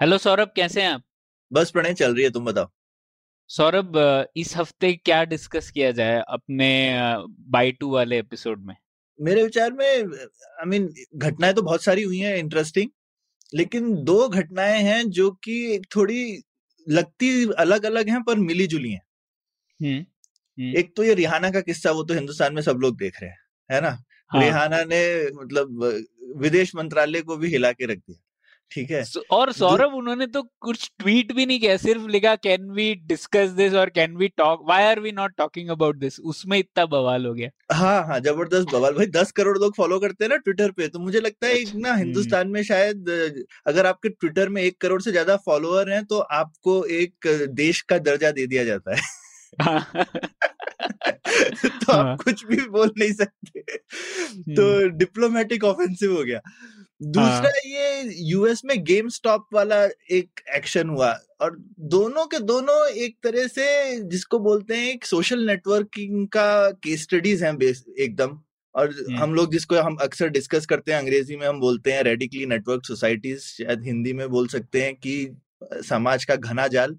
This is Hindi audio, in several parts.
हेलो सौरभ कैसे हैं आप? बस प्रणय चल रही है तुम बताओ। सौरभ इस हफ़्ते क्या डिस्कस किया जाए अपने बाई टू वाले एपिसोड में? मेरे विचार में आई मीन घटनाएँ तो बहुत सारी हुई हैं इंटरेस्टिंग लेकिन दो घटनाएँ हैं जो कि थोड़ी लगती अलग अलग हैं पर मिली जुली हैं एक तो ये रिहाना का किस्सा वो तो हिंदुस्तान में सब लोग देख रहे हैं है ना? हाँ। रिहाना ने मतलब विदेश मंत्रालय को भी हिला के रख दिया। ठीक है। और सौरभ उन्होंने तो कुछ ट्वीट भी नहीं किया सिर्फ़ लिखा कैन वी डिस्कस दिस और can we talk why are we not talking about this उसमें इतना बवाल हो गया। हाँ हाँ ज़बरदस्त बवाल। भाई दस करोड़ लोग फॉलो करते हैं ना ट्विटर पे तो मुझे लगता है एक अच्छा, ना हम्म। हिंदुस्तान में शायद अगर आपके ट्विटर में एक करोड़ से ज़्यादा फॉलोअर हैं तो आपको एक देश का दर्जा दे दिया जाता है। तो हाँ। आप कुछ भी बोल नहीं सकते। तो डिप्लोमेटिक ऑफेंसिव हो गया। दूसरा हाँ. ये यूएस में गेम स्टॉप वाला एक एक्शन हुआ और दोनों के दोनों एक तरह से जिसको बोलते हैं एक सोशल नेटवर्किंग का केस स्टडीज़ हैं बेस एकदम और हम लोग जिसको हम अक्सर डिस्कस करते हैं अंग्रेज़ी में हम बोलते हैं रेडिकली नेटवर्क सोसाइटीज शायद हिंदी में बोल सकते हैं कि समाज का घना जाल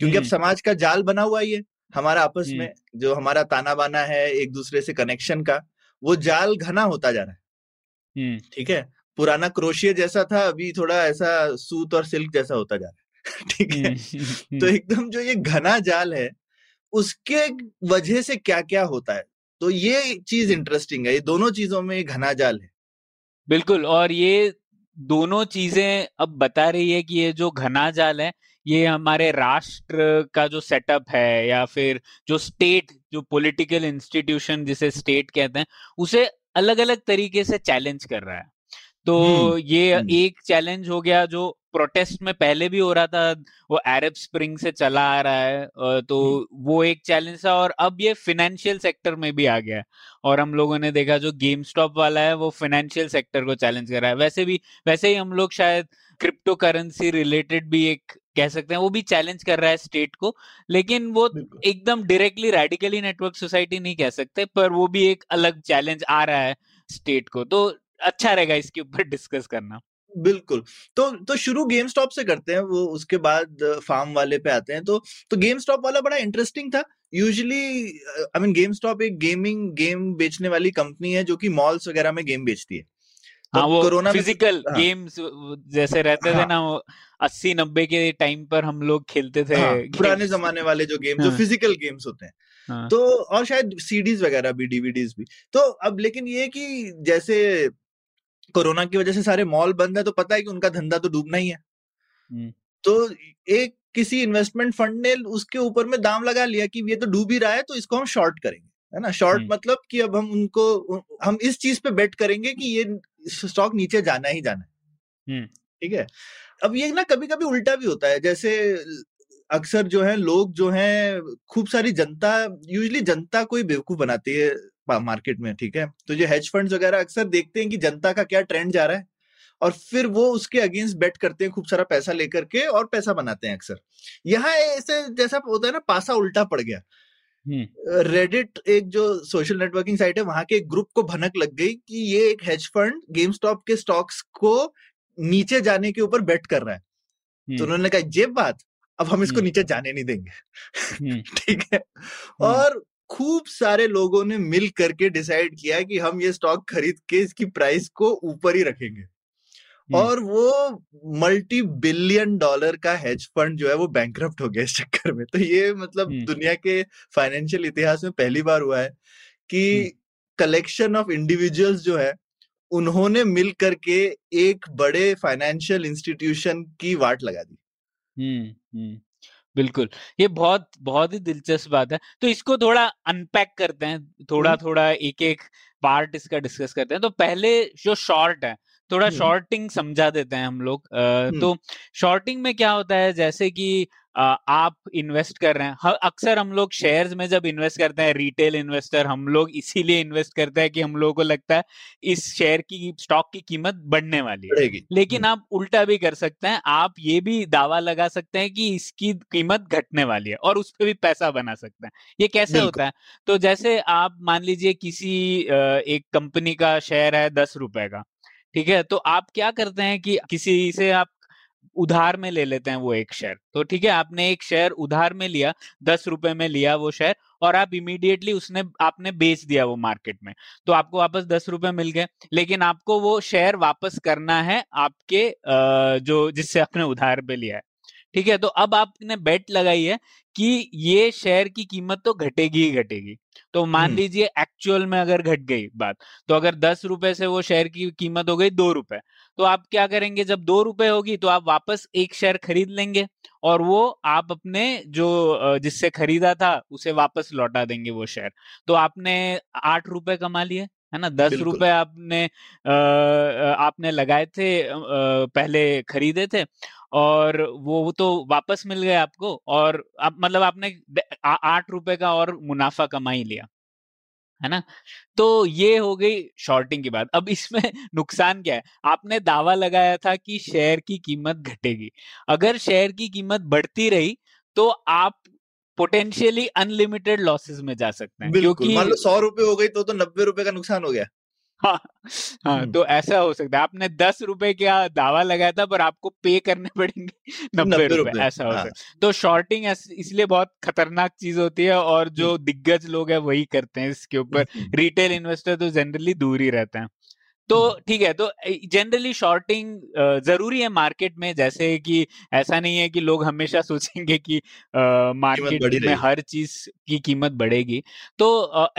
क्योंकि अब। समाज का जाल बना हुआ ही है हमारा आपस। में जो हमारा ताना बाना है एक दूसरे से कनेक्शन का वो जाल घना होता जा रहा है ठीक है पुराना क्रोशिया जैसा था अभी थोड़ा ऐसा सूत और सिल्क जैसा होता जा रहा है। ठीक है? हम्म, तो एकदम जो ये घना जाल है उसके वजह से क्या क्या होता है? तो ये चीज़ इंटरेस्टिंग है ये दोनों चीज़ों में घना जाल है। बिल्कुल और ये दोनों चीज़ें अब बता रही है कि ये जो घना जाल है ये हमारे राष्ट्र का जो सेटअप है या फिर जो स्टेट जो पॉलिटिकल इंस्टीट्यूशन जिसे स्टेट कहते हैं उसे अलग अलग तरीके से चैलेंज कर रहा है। तो हम्म, ये हम्म। एक चैलेंज हो गया जो प्रोटेस्ट में पहले भी हो रहा था वो अरब स्प्रिंग से चला आ रहा है तो वो एक चैलेंज था और अब ये फिनेंशियल सेक्टर में भी आ गया है। और हम लोगों ने देखा जो गेम स्टॉप वाला है वो फाइनेंशियल सेक्टर को चैलेंज कर रहा है। वैसे भी वैसे ही हम लोग शायद क्रिप्टो करेंसी रिलेटेड भी एक कह सकते हैं वो भी चैलेंज कर रहा है स्टेट को लेकिन वो एकदम डायरेक्टली रेडिकली नेटवर्क सोसाइटी नहीं कह सकते पर वो भी एक अलग चैलेंज आ रहा है स्टेट को। तो अच्छा रहेगा इसके ऊपर डिस्कस करना। बिल्कुल तो तो शुरू गेम स्टॉप से करते हैं वो उसके बाद फार्म वाले पे आते हैं तो तो गेम स्टॉप वाला बड़ा इंटरेस्टिंग था। Usually I mean GameStop एक गेमिंग गेम बेचने वाली कंपनी है जो कि मॉल्स वगैरह में गेम बेचती है। तो हाँ वो कोरोना फ़िज़िकल हाँ। गेम्स जैसे रहते हाँ, थे। ना वो अस्सी नब्बे के टाइम पर हम लोग खेलते थे हाँ, पुराने जमाने वाले जो गेम जो हाँ। फ़िज़िकल गेम्स होते हैं। हाँ, तो और शायद सीडीज वगैरह भी डीवीडीज भी। तो अब लेकिन ये कि जैसे कोरोना की वजह से सारे मॉल बंद है तो पता है कि उनका धंधा तो डूबना ही है। तो एक किसी इन्वेस्टमेंट फंड ने उसके ऊपर में दाम लगा लिया कि ये तो डूब ही रहा है तो इसको हम शॉर्ट करेंगे है ना शॉर्ट। मतलब कि अब हम उनको हम इस चीज़ पे बेट करेंगे कि ये स्टॉक नीचे जाना ही जाना है। ठीक है अब ये ना कभी कभी उल्टा भी होता है जैसे अक्सर जो है लोग जो है खूब सारी जनता यूजली जनता को ही बेवकूफ़ बनाती है मार्केट में ठीक है? तो जो हेज फंड्स वगैरह अक्सर देखते हैं कि जनता का क्या ट्रेंड जा रहा है और फिर वो उसके अगेंस्ट बेट करते हैं खूब सारा पैसा लेकर के और पैसा बनाते हैं अक्सर। यहाँ ऐसे जैसा होता है ना पासा उल्टा पड़ गया। हम्म, रेडिट एक जो सोशल नेटवर्किंग साइट है वहाँ के एक ग्रुप को भनक लग गई कि ये एक हेज फंड गेम स्टॉप के स्टॉक्स को नीचे जाने के ऊपर बेट कर रहा है। तो हम्म, उन्होंने कहा ये बात अब हम इसको हम्म। नीचे जाने नहीं देंगे। हम्म, ठीक है? और खूब सारे लोगों ने मिल करके डिसाइड किया कि हम ये स्टॉक खरीद के इसकी प्राइस को ऊपर ही रखेंगे। और वो मल्टी बिलियन डॉलर का हेज फंड जो है वो बैंक हो गया इस चक्कर में तो ये मतलब। दुनिया के फाइनेंशियल इतिहास में पहली बार हुआ है कि। कलेक्शन ऑफ़ इंडिविजुअल्स जो है उन्होंने मिल करके एक बड़े फाइनेंशियल इंस्टीट्यूशन की वाट लगा दी बिल्कुल ये बहुत बहुत ही दिलचस्प बात है तो इसको थोड़ा अनपैक करते हैं थोड़ा। थोड़ा एक एक पार्ट इसका डिस्कस करते हैं तो पहले जो शॉर्ट है थोड़ा। शॉर्टिंग समझा देते हैं हम लोग। तो शॉर्टिंग में क्या होता है जैसे कि आप इन्वेस्ट कर रहे हैं। अक्सर हम लोग शेयर्स में जब इन्वेस्ट करते हैं रिटेल इन्वेस्टर हम लोग इसीलिए इन्वेस्ट करते हैं कि हम लोगों को लगता है इस शेयर की स्टॉक की कीमत बढ़ने वाली है। लेकिन आप उल्टा भी कर सकते हैं। आप ये भी दावा लगा सकते हैं कि इसकी कीमत घटने वाली है और उस पर भी पैसा बना सकते हैं। ये कैसे होता है? तो जैसे आप मान लीजिए किसी एक कंपनी का शेयर है दस रुपए का ठीक है? तो आप क्या करते हैं कि किसी से आप उधार में ले लेते हैं वो एक शेयर तो ठीक है, आपने एक शेयर उधार में लिया, दस रुपए में लिया वो शेयर और आप इमीडिएटली उसने, आपने बेच दिया वो मार्केट में. तो आपको वापस दस रुपए मिल गए, लेकिन आपको वो शेयर वापस करना है आपके जो, जिससे आपने उधार पे लिया है. ठीक है? तो अब आपने बेट लगाई है कि ये शेयर की कीमत तो घटेगी ही घटेगी। तो मान। लीजिए एक्चुअल में अगर घट गई बात तो अगर दस रुपए से वो शेयर की कीमत हो गई दो रुपए तो आप क्या करेंगे? जब दो रुपए होगी तो आप वापस एक शेयर खरीद लेंगे और वो आप अपने जो जिससे खरीदा था उसे वापस लौटा देंगे वो शेयर तो आपने आठ रुपए कमा लिए है ना? दस। रुपए आपने अ, आपने लगाए थे अ, पहले खरीदे थे और वो तो वापस मिल गए आपको और आप मतलब आपने आठ रुपए का और मुनाफा कमा ही लिया है ना? तो ये हो गई शॉर्टिंग की बात। अब इसमें नुकसान क्या है? आपने दावा लगाया था कि शेयर की कीमत घटेगी। अगर शेयर की कीमत बढ़ती रही तो आप पोटेंशियली अनलिमिटेड लॉसेस में जा सकते हैं क्योंकि मान लो सौ रुपए हो गई तो तो नब्बे रुपए का नुकसान हो गया। हाँ हाँ हम्म। तो ऐसा हो सकता है। आपने दस रुपए का दावा लगाया था पर आपको पे करने पड़ेंगे नब्बे रुपए ऐसा हो हाँ। सकता है। तो शॉर्टिंग इसलिए बहुत खतरनाक चीज़ होती है और जो दिग्गज लोग है वही करते हैं इसके ऊपर। रिटेल इन्वेस्टर तो जनरली दूर ही रहते हैं। तो हम्म। ठीक है तो जनरली शॉर्टिंग ज़रूरी है मार्केट में जैसे कि ऐसा नहीं है कि लोग हमेशा सोचेंगे कि मार्केट में हर चीज़ की कीमत बढ़ेगी। तो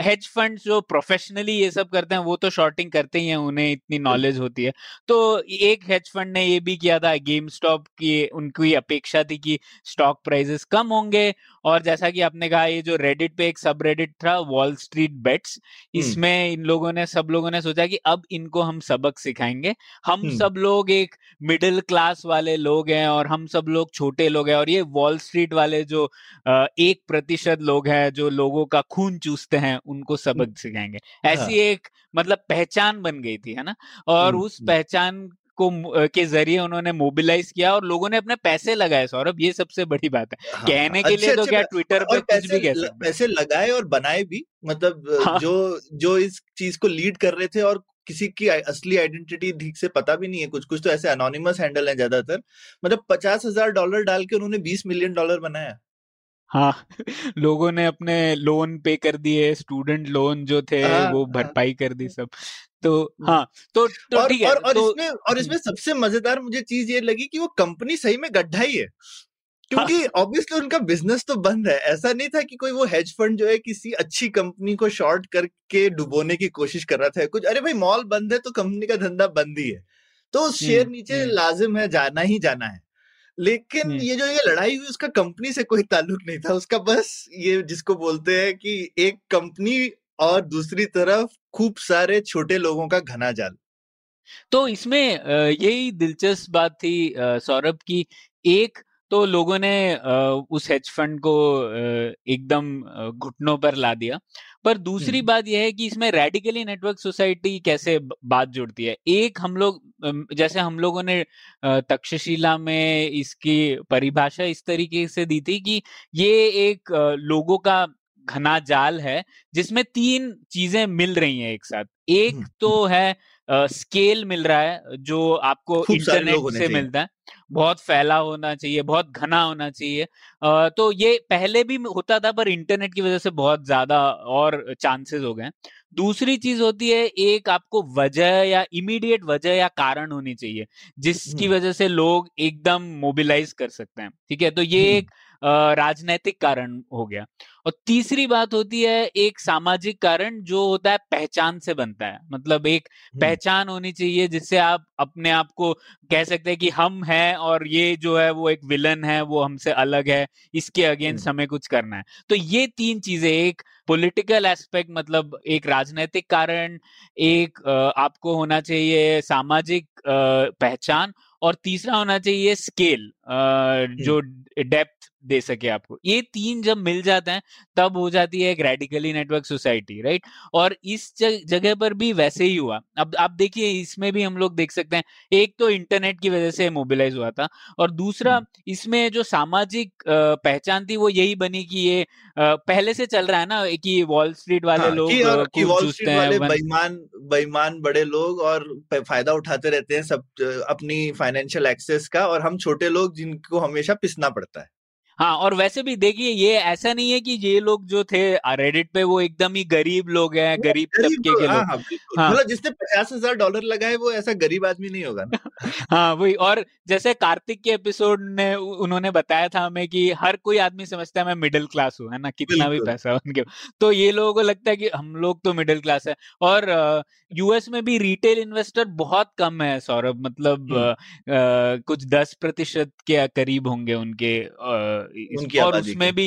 हेज फंड जो प्रोफेशनली ये सब करते हैं वो तो शॉर्टिंग करते ही हैं उन्हें इतनी नॉलेज होती है। तो एक हेज फंड ने ये भी किया था गेम स्टॉप की उनकी अपेक्षा थी कि स्टॉक प्राइजेस कम होंगे और जैसा कि आपने कहा ये जो रेडिट पे एक सब रेडिट था वॉल स्ट्रीट बेट्स इसमें इन लोगों ने सब लोगों ने सोचा कि अब इनको हम सबक सिखाएँगे। हम। सब लोग एक मिडिल क्लास वाले लोग हैं और हम सब लोग छोटे लोग हैं और ये वॉल स्ट्रीट वाले जो एक प्रतिशत लोग हैं जो लोगों का खून चूसते हैं उनको सबक सिखाएँगे। ऐसी एक मतलब पहचान बन गई थी है ना? और उस। पहचान को के ज़रिए उन्होंने मोबिलाइज किया और लोगों ने अपने पैसे लगाए सौरभ ये सबसे बड़ी बात है। हाँ, कहने के लिए तो क्या ट्विटर पर कुछ पैसे भी कह सकते पैसे लगाए और बनाए भी मतलब हाँ। जो जो इस चीज़ को लीड कर रहे थे और किसी की असली आइडेंटिटी ठीक से पता भी नहीं है कुछ कुछ तो ऐसे अनोनिमस हैंडल है ज़्यादातर। मतलब पचास हज़ार डॉलर डाल के उन्होंने बीस मिलियन डॉलर बनाया। हाँ लोगों ने अपने लोन पे कर दिए स्टूडेंट लोन जो थे हाँ, वो हाँ। भरपाई कर दी सब। तो हाँ तो तो और ठीक है और और तो इसमें और इसमें सबसे मज़ेदार मुझे चीज़ ये लगी कि वो कंपनी सही में गड्ढा ही है। क्योंकि ऑब्वियसली उनका बिज़नेस तो बंद है। ऐसा नहीं था कि कोई वो हेज फंड जो है किसी अच्छी कंपनी को शॉर्ट करके डुबोने की कोशिश कर रहा था। कुछ अरे भाई मॉल बंद है तो कंपनी का धंधा बंद ही है। तो शेयर हम्म, नीचे हम्म। लाजिम है जाना ही जाना है। लेकिन हम्म। ये जो ये लड़ाई हुई उसका कंपनी से कोई ताल्लुक नहीं था। उसका बस ये जिसको बोलते हैं कि एक कंपनी और दूसरी तरफ़ खूब सारे छोटे लोगों का घना जाल। तो इसमें यही दिलचस्प बात थी सौरभ की एक तो लोगों ने उस हेज फंड को एकदम घुटनों पर ला दिया। पर दूसरी हम्म। बात यह है कि इसमें रेडिकली नेटवर्क सोसाइटी कैसे बात जुड़ती है? एक हम लोग जैसे हम लोगों ने तक्षशिला में इसकी परिभाषा इस तरीके से दी थी कि ये एक लोगों का घना जाल है जिसमें तीन चीज़ें मिल रही हैं एक साथ। एक हम्म, तो है स्केल मिल रहा है जो आपको इंटरनेट से मिलता है। बहुत फैला होना चाहिए बहुत घना होना चाहिए तो ये पहले भी होता था पर इंटरनेट की वजह से बहुत ज़्यादा और चांसेस हो गए दूसरी चीज़ होती है एक आपको वजह या इमीडिएट वजह या कारण होनी चाहिए जिसकी। वजह से लोग एकदम मोबिलाइज कर सकते हैं ठीक है तो ये। एक राजनैतिक कारण हो गया। और तीसरी बात होती है एक सामाजिक कारण जो होता है पहचान से बनता है। मतलब एक पहचान होनी चाहिए जिससे आप अपने आप को कह सकते हैं कि हम हैं और ये जो है वो एक विलन है वो हमसे अलग है इसके अगेंस्ट हमें कुछ करना है। तो ये तीन चीज़ें एक पॉलिटिकल एस्पेक्ट मतलब एक राजनैतिक कारण एक आपको होना चाहिए सामाजिक पहचान और तीसरा होना चाहिए स्केल जो डेप्थ दे सके आपको। ये तीन जब मिल जाते हैं तब हो जाती है एक रेडिकली नेटवर्क सोसाइटी राइट और इस जगह पर भी वैसे ही हुआ। अब आप देखिए इसमें भी हम लोग देख सकते हैं एक तो इंटरनेट की वजह से मोबिलाइज हुआ था और दूसरा इसमें जो सामाजिक पहचान थी वो यही बनी कि ये पहले से चल रहा है ना कि वॉल स्ट्रीट वाले हाँ, लोग कि वॉल स्ट्रीट वाले बेईमान बेईमान बड़े लोग और फ़ायदा उठाते रहते हैं सब अपनी फाइनेंशियल एक्सेस का और हम छोटे लोग जिनको हमेशा पिसना पड़ता है। हाँ और वैसे भी देखिए ये ऐसा नहीं है कि ये लोग जो थे रेडिट पे वो एकदम ही गरीब लोग हैं गरीब तबके के हाँ, लोग। हाँ, हाँ, मतलब जिसने पचास हज़ार डॉलर लगाए वो ऐसा गरीब आदमी नहीं होगा ना। हाँ वही और जैसे कार्तिक के एपिसोड ने उन्होंने बताया था हमें कि हर कोई आदमी समझता है मैं मिडिल क्लास हूँ है ना? कितना भी पैसा उनके तो ये लोगों को लगता है कि हम लोग तो मिडिल क्लास है। और यूएस में भी रिटेल इन्वेस्टर बहुत कम है सौरभ। मतलब आ, कुछ दस प्रतिशत के करीब होंगे उनके उनकी और उसमें भी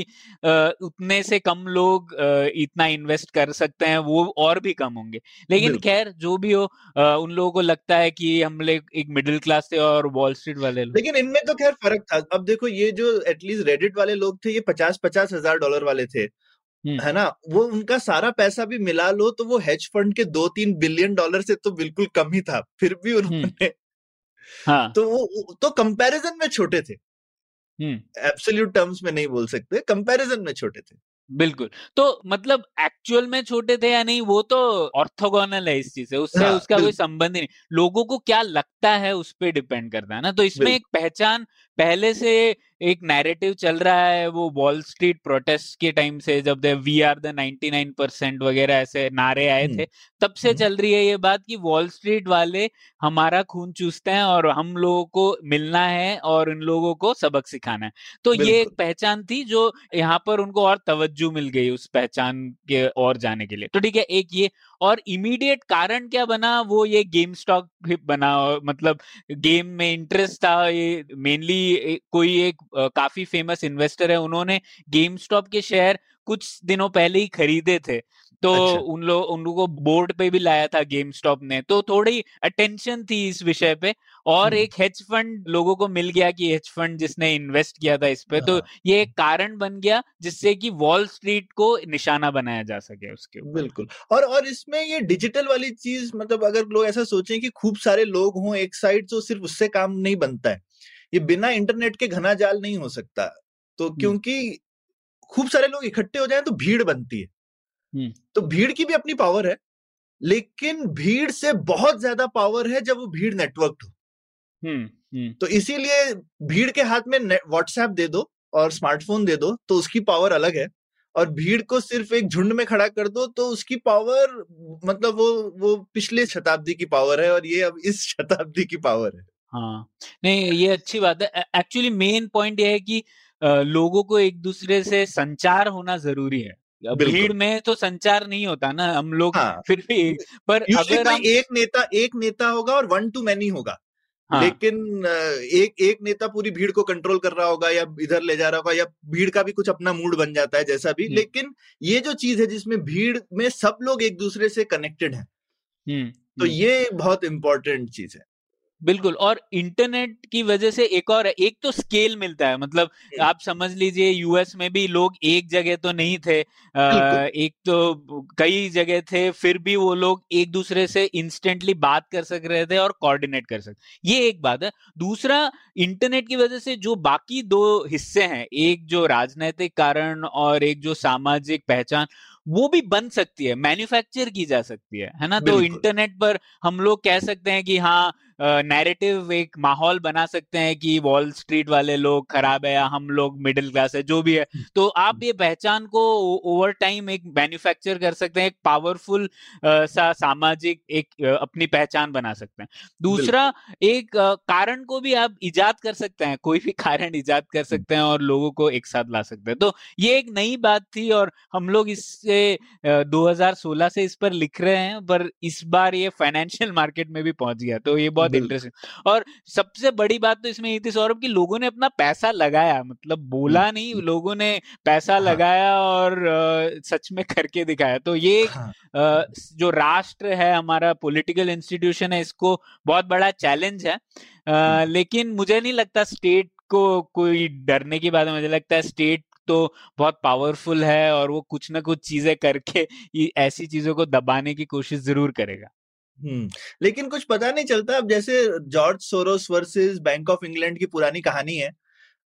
उतने से कम लोग इतना इन्वेस्ट कर सकते हैं वो और भी कम होंगे। लेकिन खैर जो भी हो उन लोगों को लगता है कि हम लोग एक मिडिल क्लास थे और वॉल स्ट्रीट वाले लोग। लेकिन इनमें तो खैर फ़र्क था। अब देखो ये जो एटलीस्ट रेडिट वाले लोग थे ये पचास पचास हज़ार डॉलर वाले थे है। ना? वो उनका सारा पैसा भी मिला लो तो वो हेज फंड के दो तीन बिलियन डॉलर से तो बिल्कुल कम ही था फिर भी उन्होंने हाँ। तो वो तो कंपैरिजन में छोटे थे। एब्सोल्यूट टर्म्स में नहीं बोल सकते कंपैरिजन में छोटे थे। बिल्कुल तो मतलब एक्चुअल में छोटे थे या नहीं वो तो ऑर्थोगोनल है इस चीज़ से उससे हाँ, उसका कोई संबंध ही नहीं। लोगों को क्या लगता है उस पर डिपेंड करता है ना तो इसमें एक पहचान पहले से एक नैरेटिव चल रहा है वो वॉल स्ट्रीट प्रोटेस्ट के टाइम से जब वी आर द 99 परसेंट वगैरह ऐसे नारे आए थे तब से चल रही है ये बात कि वॉल स्ट्रीट वाले हमारा खून चूसते हैं और हम लोगों को मिलना है और इन लोगों को सबक सिखाना है। तो ये एक पहचान थी जो यहाँ पर उनको और तवज्जो मिल गई उस पहचान के और जाने के लिए। तो ठीक है एक ये और इमीडिएट कारण क्या बना? वो ये गेम स्टॉक बना मतलब गेम में इंटरेस्ट था, ये मेनली कोई एक काफ़ी फ़ेमस इन्वेस्टर है, उन्होंने गेम स्टॉक के शेयर कुछ दिनों पहले ही खरीदे थे। तो अच्छा। उन लोग उन लोगों को बोर्ड पे भी लाया था गेम स्टॉप ने तो थोड़ी अटेंशन थी इस विषय पे और एक हेज फंड लोगों को मिल गया कि हेज फंड जिसने इन्वेस्ट किया था इस पे तो हाँ। ये एक कारण बन गया जिससे कि वॉल स्ट्रीट को निशाना बनाया जा सके उसके बिल्कुल और और इसमें ये डिजिटल वाली चीज़ मतलब अगर लोग ऐसा सोचें कि खूब सारे लोग हों एक साइड तो सिर्फ़ उससे काम नहीं बनता है। ये बिना इंटरनेट के घना जाल नहीं हो सकता तो क्योंकि खूब सारे लोग इकट्ठे हो जाए तो भीड़ बनती है। तो भीड़ की भी अपनी पावर है लेकिन भीड़ से बहुत ज़्यादा पावर है जब वो भीड़ नेटवर्क हो। तो इसीलिए भीड़ के हाथ में व्हाट्सएप दे दो और स्मार्टफ़ोन दे दो तो उसकी पावर अलग है। और भीड़ को सिर्फ़ एक झुंड में खड़ा कर दो तो उसकी पावर मतलब वो वो पिछले शताब्दी की पावर है और ये अब इस शताब्दी की पावर है। हाँ। नहीं ये अच्छी बात है। एक्चुअली मेन पॉइंट ये है कि लोगों को एक दूसरे से संचार होना ज़रूरी है। भीड़ में तो संचार नहीं होता ना हम लोग हाँ, फिर भी पर अगर हम एक नेता एक नेता होगा और वन टू मैनी होगा। हाँ. लेकिन एक एक नेता पूरी भीड़ को कंट्रोल कर रहा होगा या इधर ले जा रहा होगा या भीड़ का भी कुछ अपना मूड बन जाता है जैसा भी। लेकिन ये जो चीज़ है जिसमें भीड़ में सब लोग एक दूसरे से कनेक्टेड है तो ये बहुत इंपॉर्टेंट चीज़ है। बिल्कुल और इंटरनेट की वजह से एक और एक तो स्केल मिलता है मतलब आप समझ लीजिए यूएस में भी लोग एक जगह तो नहीं थे आ, एक तो कई जगह थे फिर भी वो लोग एक दूसरे से इंस्टेंटली बात कर सक रहे थे और कोऑर्डिनेट कर सकते ये एक बात है। दूसरा इंटरनेट की वजह से जो बाकी दो हिस्से हैं एक जो राजनीतिक कारण और एक जो सामाजिक पहचान वो भी बन सकती है मैन्युफैक्चर की जा सकती है है ना? तो इंटरनेट पर हम लोग कह सकते हैं कि हाँ नैरेटिव एक माहौल बना सकते हैं कि वॉल स्ट्रीट वाले लोग खराब है या हम लोग मिडिल क्लास है जो भी है। हम्म। तो आप ये पहचान को ओवर टाइम एक मैन्युफैक्चर कर सकते हैं एक पावरफुल सा सामाजिक एक अपनी पहचान बना सकते हैं। दूसरा एक कारण को भी आप इजाद कर सकते हैं कोई भी कारण इजाद कर हम्म। सकते हैं और लोगों को एक साथ ला सकते हैं। तो ये एक नई बात थी और हम लोग इससे 2016 से इस पर लिख रहे हैं पर इस बार ये फाइनेंशियल मार्केट में भी पहुँच गया। तो ये बहुत इंटरेस्टिंग और सबसे बड़ी बात तो इसमें ये थी सौरभ की लोगों ने अपना पैसा लगाया मतलब बोला हम्म, नहीं। लोगों ने पैसा हाँ। लगाया और सच में करके दिखाया तो ये हाँ। जो राष्ट्र है हमारा पॉलिटिकल इंस्टीट्यूशन है इसको बहुत बड़ा चैलेंज है हम्म। लेकिन मुझे नहीं लगता स्टेट को कोई डरने की बात है मुझे लगता है स्टेट तो बहुत पावरफुल है और वो कुछ ना कुछ चीज़ें करके ऐसी चीज़ों को दबाने की कोशिश ज़रूर करेगा लेकिन कुछ पता नहीं चलता। अब जैसे George Soros versus Bank of England की पुरानी कहानी है।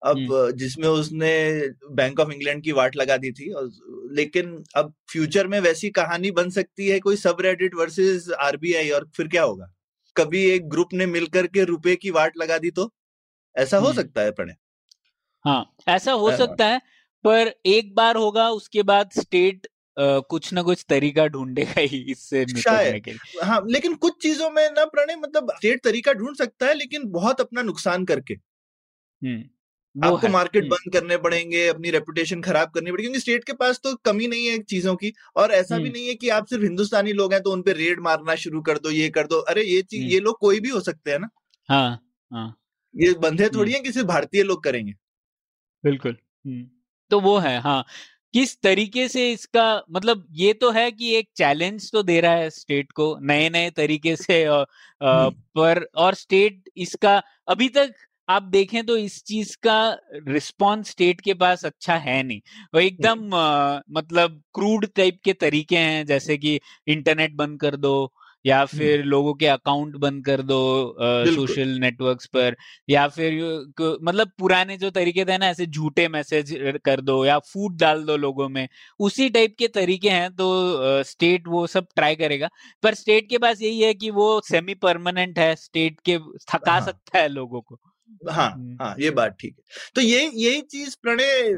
अब जिसमें उसने बैंक ऑफ़ इंग्लैंड की वाट लगा दी थी और लेकिन अब फ्यूचर में वैसी कहानी बन सकती है कोई सब रेडिट वर्सेज आरबीआई और फिर क्या होगा? कभी एक ग्रुप ने मिलकर के रुपए की वाट लगा दी तो? ऐसा हो सकता है प्रणय। हाँ ऐसा हो सकता है पर एक बार होगा उसके बाद स्टेट Uh, कुछ ना कुछ तरीका ढूंढेगा ही इससे निकलने के लिए। हाँ लेकिन कुछ चीज़ों में ना प्रणय मतलब स्टेट तरीका ढूंढ सकता है लेकिन बहुत अपना नुकसान करके। आपको मार्केट बंद करने पड़ेंगे अपनी रेपुटेशन खराब करनी पड़ेगी क्योंकि स्टेट के पास तो कमी नहीं है चीज़ों की और ऐसा भी नहीं है कि आप सिर्फ़ हिंदुस्तानी लोग हैं तो उनपे रेड मारना शुरू कर दो ये कर दो। अरे ये चीज़ ये लोग कोई भी हो सकते हैं ना। हाँ हाँ। ये बंधे थोड़ी है। कि सिर्फ़ भारतीय लोग करेंगे। बिल्कुल। तो वो है हाँ। किस तरीके से इसका मतलब ये तो है कि एक चैलेंज तो दे रहा है स्टेट को नए नए तरीके से और, पर और स्टेट इसका अभी तक आप देखें तो इस चीज़ का रिस्पॉन्स स्टेट के पास अच्छा है नहीं। वो एकदम मतलब क्रूड टाइप के तरीके हैं जैसे कि इंटरनेट बंद कर दो या फिर लोगों के अकाउंट बंद कर दो सोशल नेटवर्क्स पर या फिर मतलब पुराने जो तरीके थे ना ऐसे झूठे मैसेज कर दो या फ़ूड डाल दो लोगों में उसी टाइप के तरीके हैं तो स्टेट वो सब ट्राई करेगा। पर स्टेट के पास यही है कि वो सेमी परमानेंट है स्टेट के थका हाँ। सकता है लोगों को। हाँ हाँ ये बात ठीक है। तो ये यही चीज़ प्रणय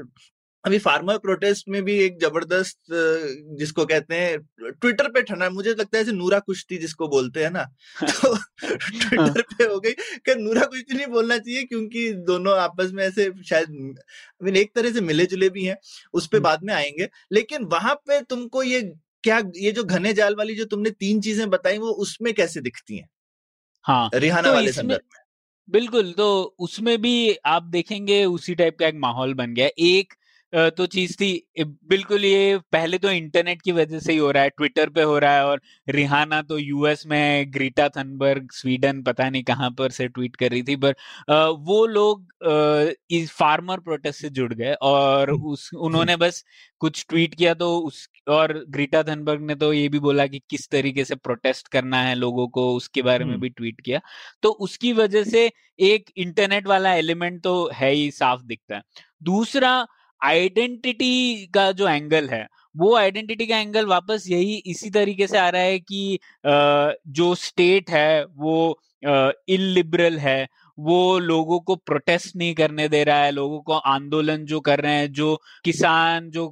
अभी फार्मर प्रोटेस्ट में भी एक ज़बरदस्त जिसको कहते हैं ट्विटर पे ठंडा मुझे लगता है ऐसे नूरा कुश्ती जिसको बोलते हैं ना तो ट्विटर हाँ। पे हो गई कि नूरा कुश्ती नहीं बोलना चाहिए क्योंकि दोनों आपस में ऐसे शायद मीन एक तरह से मिले जुले भी हैं उस पर बाद में आएँगे लेकिन वहाँ पे तुमको ये क्या ये जो घने जाल वाली जो तुमने तीन चीज़ें बताई वो उसमें कैसे दिखती हैं? हाँ रिहाना तो वाले संदर्भ में। बिल्कुल तो उसमें भी आप देखेंगे उसी टाइप का एक माहौल बन गया। एक तो चीज़ थी बिल्कुल ये पहले तो इंटरनेट की वजह से ही हो रहा है ट्विटर पे हो रहा है और रिहाना तो यूएस में ग्रीटा थनबर्ग स्वीडन पता नहीं कहाँ पर से ट्वीट कर रही थी पर वो लोग इस फार्मर प्रोटेस्ट से जुड़ गए और उस उन्होंने बस कुछ ट्वीट किया तो उस और ग्रीटा थनबर्ग ने तो ये भी बोला कि किस तरीके से प्रोटेस्ट करना है लोगों को उसके बारे में भी ट्वीट किया। तो उसकी वजह से एक इंटरनेट वाला एलिमेंट तो है ही साफ़ दिखता है। दूसरा आइडेंटिटी का जो एंगल है, वो आइडेंटिटी का एंगल वापस यही इसी तरीके से आ रहा है कि जो स्टेट है, वो इलिबरल है, वो लोगों को प्रोटेस्ट नहीं करने दे रहा है, लोगों को आंदोलन जो कर रहे हैं, जो किसान, जो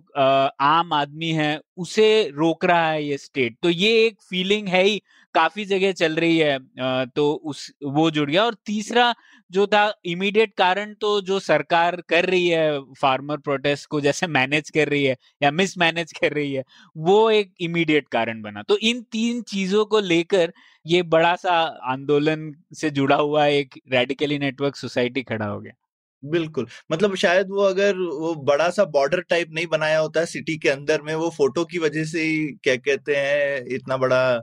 आम आदमी है, उसे रोक रहा है ये स्टेट। तो ये एक फीलिंग है ही काफ़ी जगह चल रही है तो उस, वो जुड़ गया। और तीसरा जो था, इमीडिएट कारण तो जो सरकार कर रही है, फार्मर प्रोटेस्ट को जैसे मैनेज कर रही है या मिस मैनेज कर रही है, वो एक इमीडिएट कारण बना। तो इन तीन चीज़ों को लेकर ये बड़ा सा आंदोलन से जुड़ा हुआ एक रेडिकली नेटवर्क सोसाइटी खड़ा हो गया। बिल्कुल। मतलब शायद वो अगर वो बड़ा सा बॉर्डर टाइप नहीं बनाया होता है सिटी के अंदर में, वो फ़ोटो की वजह से ही क्या कहते हैं, इतना बड़ा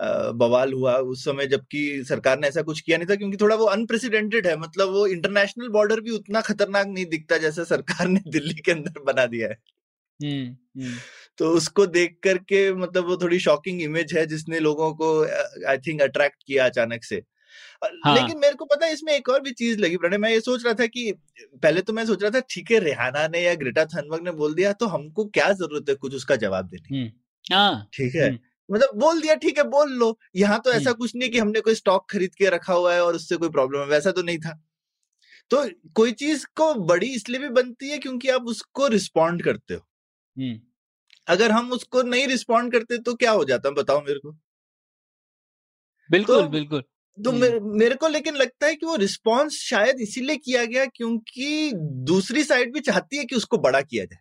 बवाल हुआ उस समय जबकि सरकार ने ऐसा कुछ किया नहीं था क्योंकि थोड़ा वो अनप्रेसिडेंटेड है मतलब वो इंटरनेशनल बॉर्डर भी उतना खतरनाक नहीं दिखता जैसा सरकार ने दिल्ली के अंदर बना दिया है। तो उसको देख करके मतलब वो थोड़ी शॉकिंग इमेज है जिसने लोगों को आई थिंक अट्रैक्ट किया अचानक से। हाँ. लेकिन मेरे को पता है इसमें एक और भी चीज़ लगी प्रणय मैं ये सोच रहा था कि पहले तो मैं सोच रहा था ठीक है रेहाना ने या ग्रेटा थनबर्ग ने बोल दिया तो हमको क्या ज़रूरत है कुछ उसका जवाब देने हाँ, ठीक है। मतलब बोल दिया ठीक है बोल लो। यहाँ तो ऐसा। कुछ नहीं कि हमने कोई स्टॉक खरीद के रखा हुआ है और उससे कोई प्रॉब्लम है वैसा तो नहीं था। तो कोई चीज़ को बड़ी इसलिए भी बनती है क्योंकि आप उसको रिस्पॉन्ड करते हो। अगर हम उसको नहीं रिस्पॉन्ड करते तो क्या हो जाता बताओ मेरे को। बिल्कुल तो बिल्कुल। तो। मेरे, मेरे को लेकिन लगता है कि वो रिस्पॉन्स शायद इसीलिए किया गया क्योंकि दूसरी साइड भी चाहती है कि उसको बड़ा किया जाए।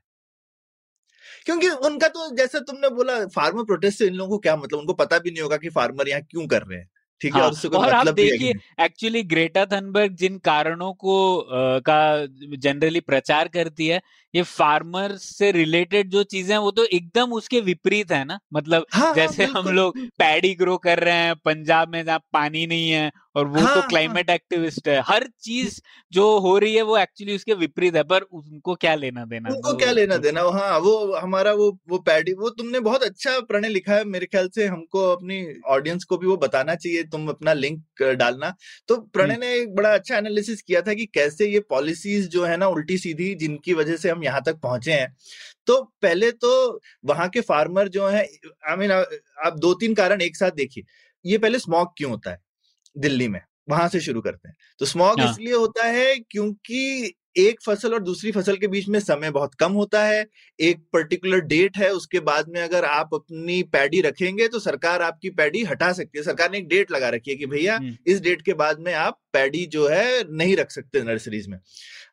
क्योंकि उनका तो जैसे तुमने बोला फार्मर प्रोटेस्ट से इन लोगों को क्या मतलब? उनको पता भी नहीं होगा कि फार्मर यहाँ क्यों कर रहे हैं। ठीक है हाँ, और उससे कोई और मतलब है कि देखिए एक्चुअली ग्रेटा थनबर्ग जिन कारणों को अ, का जनरली प्रचार करती है ये फार्मर से रिलेटेड जो चीज़ें हैं वो तो एकदम उसके विपरीत है ना? मतलब हाँ जैसे हाँ जैसे हम लोग पैडी ग्रो कर रहे हैं पंजाब में जहाँ पानी नहीं है और वो हाँ तो क्लाइमेट हाँ। एक्टिविस्ट है हर चीज़ जो हो रही है वो एक्चुअली उसके विपरीत है पर उनको क्या लेना देना उनको क्या लेना तो देना हाँ? वो हमारा वो वो पैडी वो तुमने बहुत अच्छा प्रणय लिखा है मेरे ख्याल से हमको अपनी ऑडियंस को भी वो बताना चाहिए तुम अपना लिंक डालना। तो प्रणय ने एक बड़ा अच्छा एनालिसिस किया था कि कैसे ये पॉलिसीज़ जो है ना उल्टी सीधी जिनकी वजह से हम यहाँ तक पहुँचे हैं। तो पहले तो वहाँ के फार्मर जो है आई मीन आप दो तीन कारण एक साथ देखिए। ये पहले स्मॉग क्यों होता है दिल्ली में? वहाँ से शुरू करते हैं। तो स्मॉग हाँ। इसलिए होता है क्योंकि एक फ़सल और दूसरी फ़सल के बीच में समय बहुत कम होता है। एक पर्टिकुलर डेट है उसके बाद में अगर आप अपनी पैडी रखेंगे तो सरकार आपकी पैडी हटा सकती है। सरकार ने एक डेट लगा रखी है कि भैया हम्म। इस डेट के बाद में आप पैडी जो है नहीं रख सकते नर्सरीज में।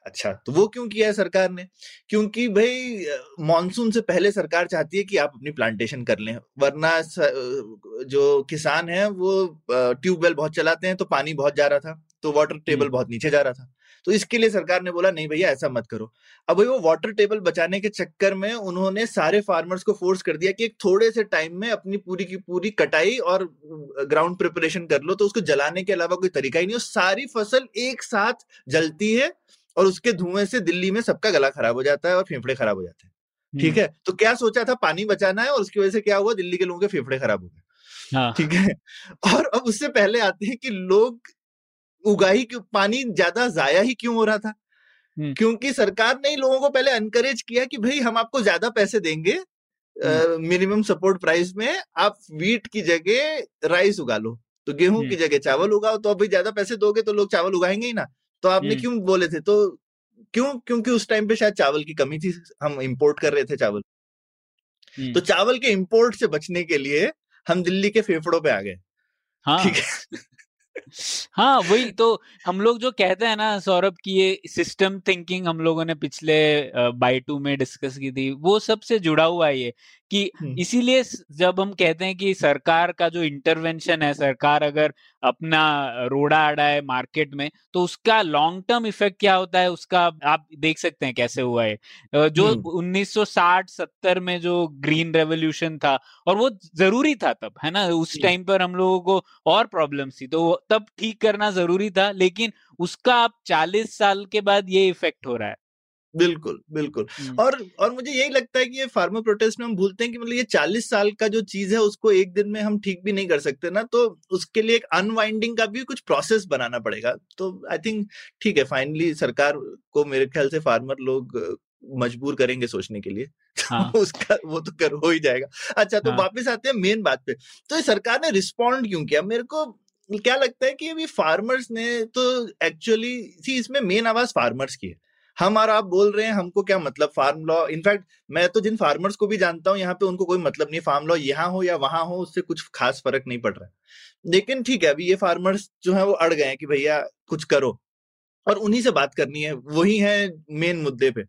अच्छा तो वो क्यों किया है सरकार ने? क्योंकि भाई मानसून से पहले सरकार चाहती है कि आप अपनी प्लांटेशन कर लें वरना जो किसान है वो ट्यूबवेल बहुत चलाते हैं तो पानी बहुत जा रहा था तो वाटर टेबल हम्म। बहुत नीचे जा रहा था। तो इसके लिए सरकार ने बोला नहीं भैया ऐसा मत करो। अब भाई वो वाटर टेबल बचाने के चक्कर में उन्होंने सारे फार्मर्स को फोर्स कर दिया कि एक थोड़े से टाइम में अपनी पूरी की पूरी कटाई और ग्राउंड प्रिपरेशन कर लो तो उसको जलाने के अलावा कोई तरीका ही नहीं हो। सारी फ़सल एक साथ जलती है और उसके धुएँ से दिल्ली में सबका गला खराब हो जाता है और फेफड़े खराब हो जाते हैं। ठीक हम्म। है? तो क्या सोचा था? पानी बचाना है और उसकी वजह से क्या हुआ? दिल्ली के लोगों के फेफड़े खराब हो गए। हाँ। ठीक है? और अब उससे पहले आते हैं कि लोग उगाही क्यों पानी ज़्यादा जाया ही क्यों हो रहा था? क्योंकि सरकार ने लोगों को पहले अनकरेज किया कि भाई हम आपको ज़्यादा पैसे देंगे मिनिमम सपोर्ट प्राइस में आप वीट की जगह राइस उगा लो तो गेहूँ की जगह चावल उगाओ तो अभी ज़्यादा पैसे दोगे तो लोग चावल उगाएँगे ही ना। तो आपने क्यों बोले थे? तो क्यों क्योंकि उस टाइम पे शायद चावल की कमी थी हम इंपोर्ट कर रहे थे चावल। तो चावल के इंपोर्ट से बचने के लिए हम दिल्ली के फेफड़ों पे आ गए ठीक हाँ? है, वही तो हम लोग जो कहते हैं ना सौरभ की ये सिस्टम थिंकिंग हम लोगों ने पिछले बाई टू में डिस्कस की थी, वो सबसे जुड़ा हुआ है ये। कि इसीलिए जब हम कहते हैं कि सरकार का जो इंटरवेंशन है सरकार अगर अपना रोड़ा अड़ा है मार्केट में तो उसका लॉन्ग टर्म इफ़ेक्ट क्या होता है उसका आप देख सकते हैं कैसे हुआ है। जो हम्म, 1960-70 में जो ग्रीन रेवोल्यूशन था और वो ज़रूरी था तब है ना? उस टाइम पर हम लोगों को और प्रॉब्लम थी तो तब ठीक करना ज़रूरी था लेकिन उसका आप 40 साल के बाद ये इफ़ेक्ट हो रहा है। बिल्कुल बिल्कुल। और और मुझे यही लगता है कि ये फार्मर प्रोटेस्ट में हम भूलते हैं कि मतलब ये चालीस साल का जो चीज़ है उसको एक दिन में हम ठीक भी नहीं कर सकते ना तो उसके लिए एक अनवाइंडिंग का भी कुछ प्रोसेस बनाना पड़ेगा। तो आई थिंक ठीक है फाइनली सरकार को मेरे ख्याल से फार्मर लोग मजबूर करेंगे सोचने के लिए। हाँ। उसका वो तो कर हो ही जाएगा। अच्छा तो हाँ। वापस आते हैं मेन बात पे। तो ये सरकार ने रिस्पॉन्ड क्यों किया? मेरे को क्या लगता है कि अभी फार्मर्स ने तो एक्चुअली सी इसमें मेन आवाज़ फार्मर्स की है। हम और आप बोल रहे हैं, हमको क्या मतलब फार्म लॉ इनफैक्ट मैं तो जिन फार्मर्स को भी जानता हूँ, यहाँ पे उनको कोई मतलब नहीं फार्म लॉ यहाँ हो या वहाँ हो, उससे कुछ खास फ़र्क नहीं पड़ रहा लेकिन ठीक है, अभी ये फार्मर्स जो है, वो अड़ गए हैं कि भैया कुछ करो और उन्हीं से बात करनी है, वही है मेन मुद्दे पे।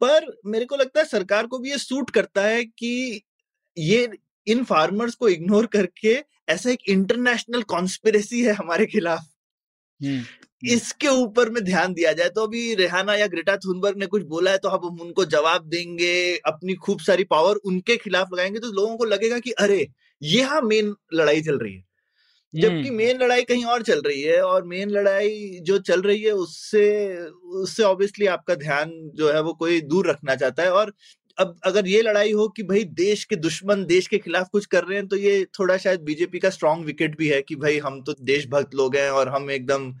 पर मेरे को लगता है सरकार को भी ये सूट करता है कि ये इन फार्मर्स को इग्नोर करके ऐसा एक इंटरनेशनल कॉन्स्पिरेसी है हमारे खिलाफ। हम्म। इसके ऊपर में ध्यान दिया जाए तो अभी रेहाना या ग्रेटा थुनबर्ग ने कुछ बोला है तो अब हम उनको जवाब देंगे अपनी खूब सारी पावर उनके खिलाफ लगाएँगे तो लोगों को लगेगा कि अरे यहाँ मेन लड़ाई चल रही है। जबकि हम्म। मेन लड़ाई कहीं और चल रही है और मेन लड़ाई जो चल रही है उससे उससे ऑब्वियसली आपका ध्यान जो है वो कोई दूर रखना चाहता है और अब अगर ये लड़ाई हो कि भाई देश के दुश्मन देश के खिलाफ कुछ कर रहे हैं तो ये थोड़ा शायद बीजेपी का स्ट्रांग विकेट भी है कि भाई हम तो देशभक्त लोग हैं और हम एकदम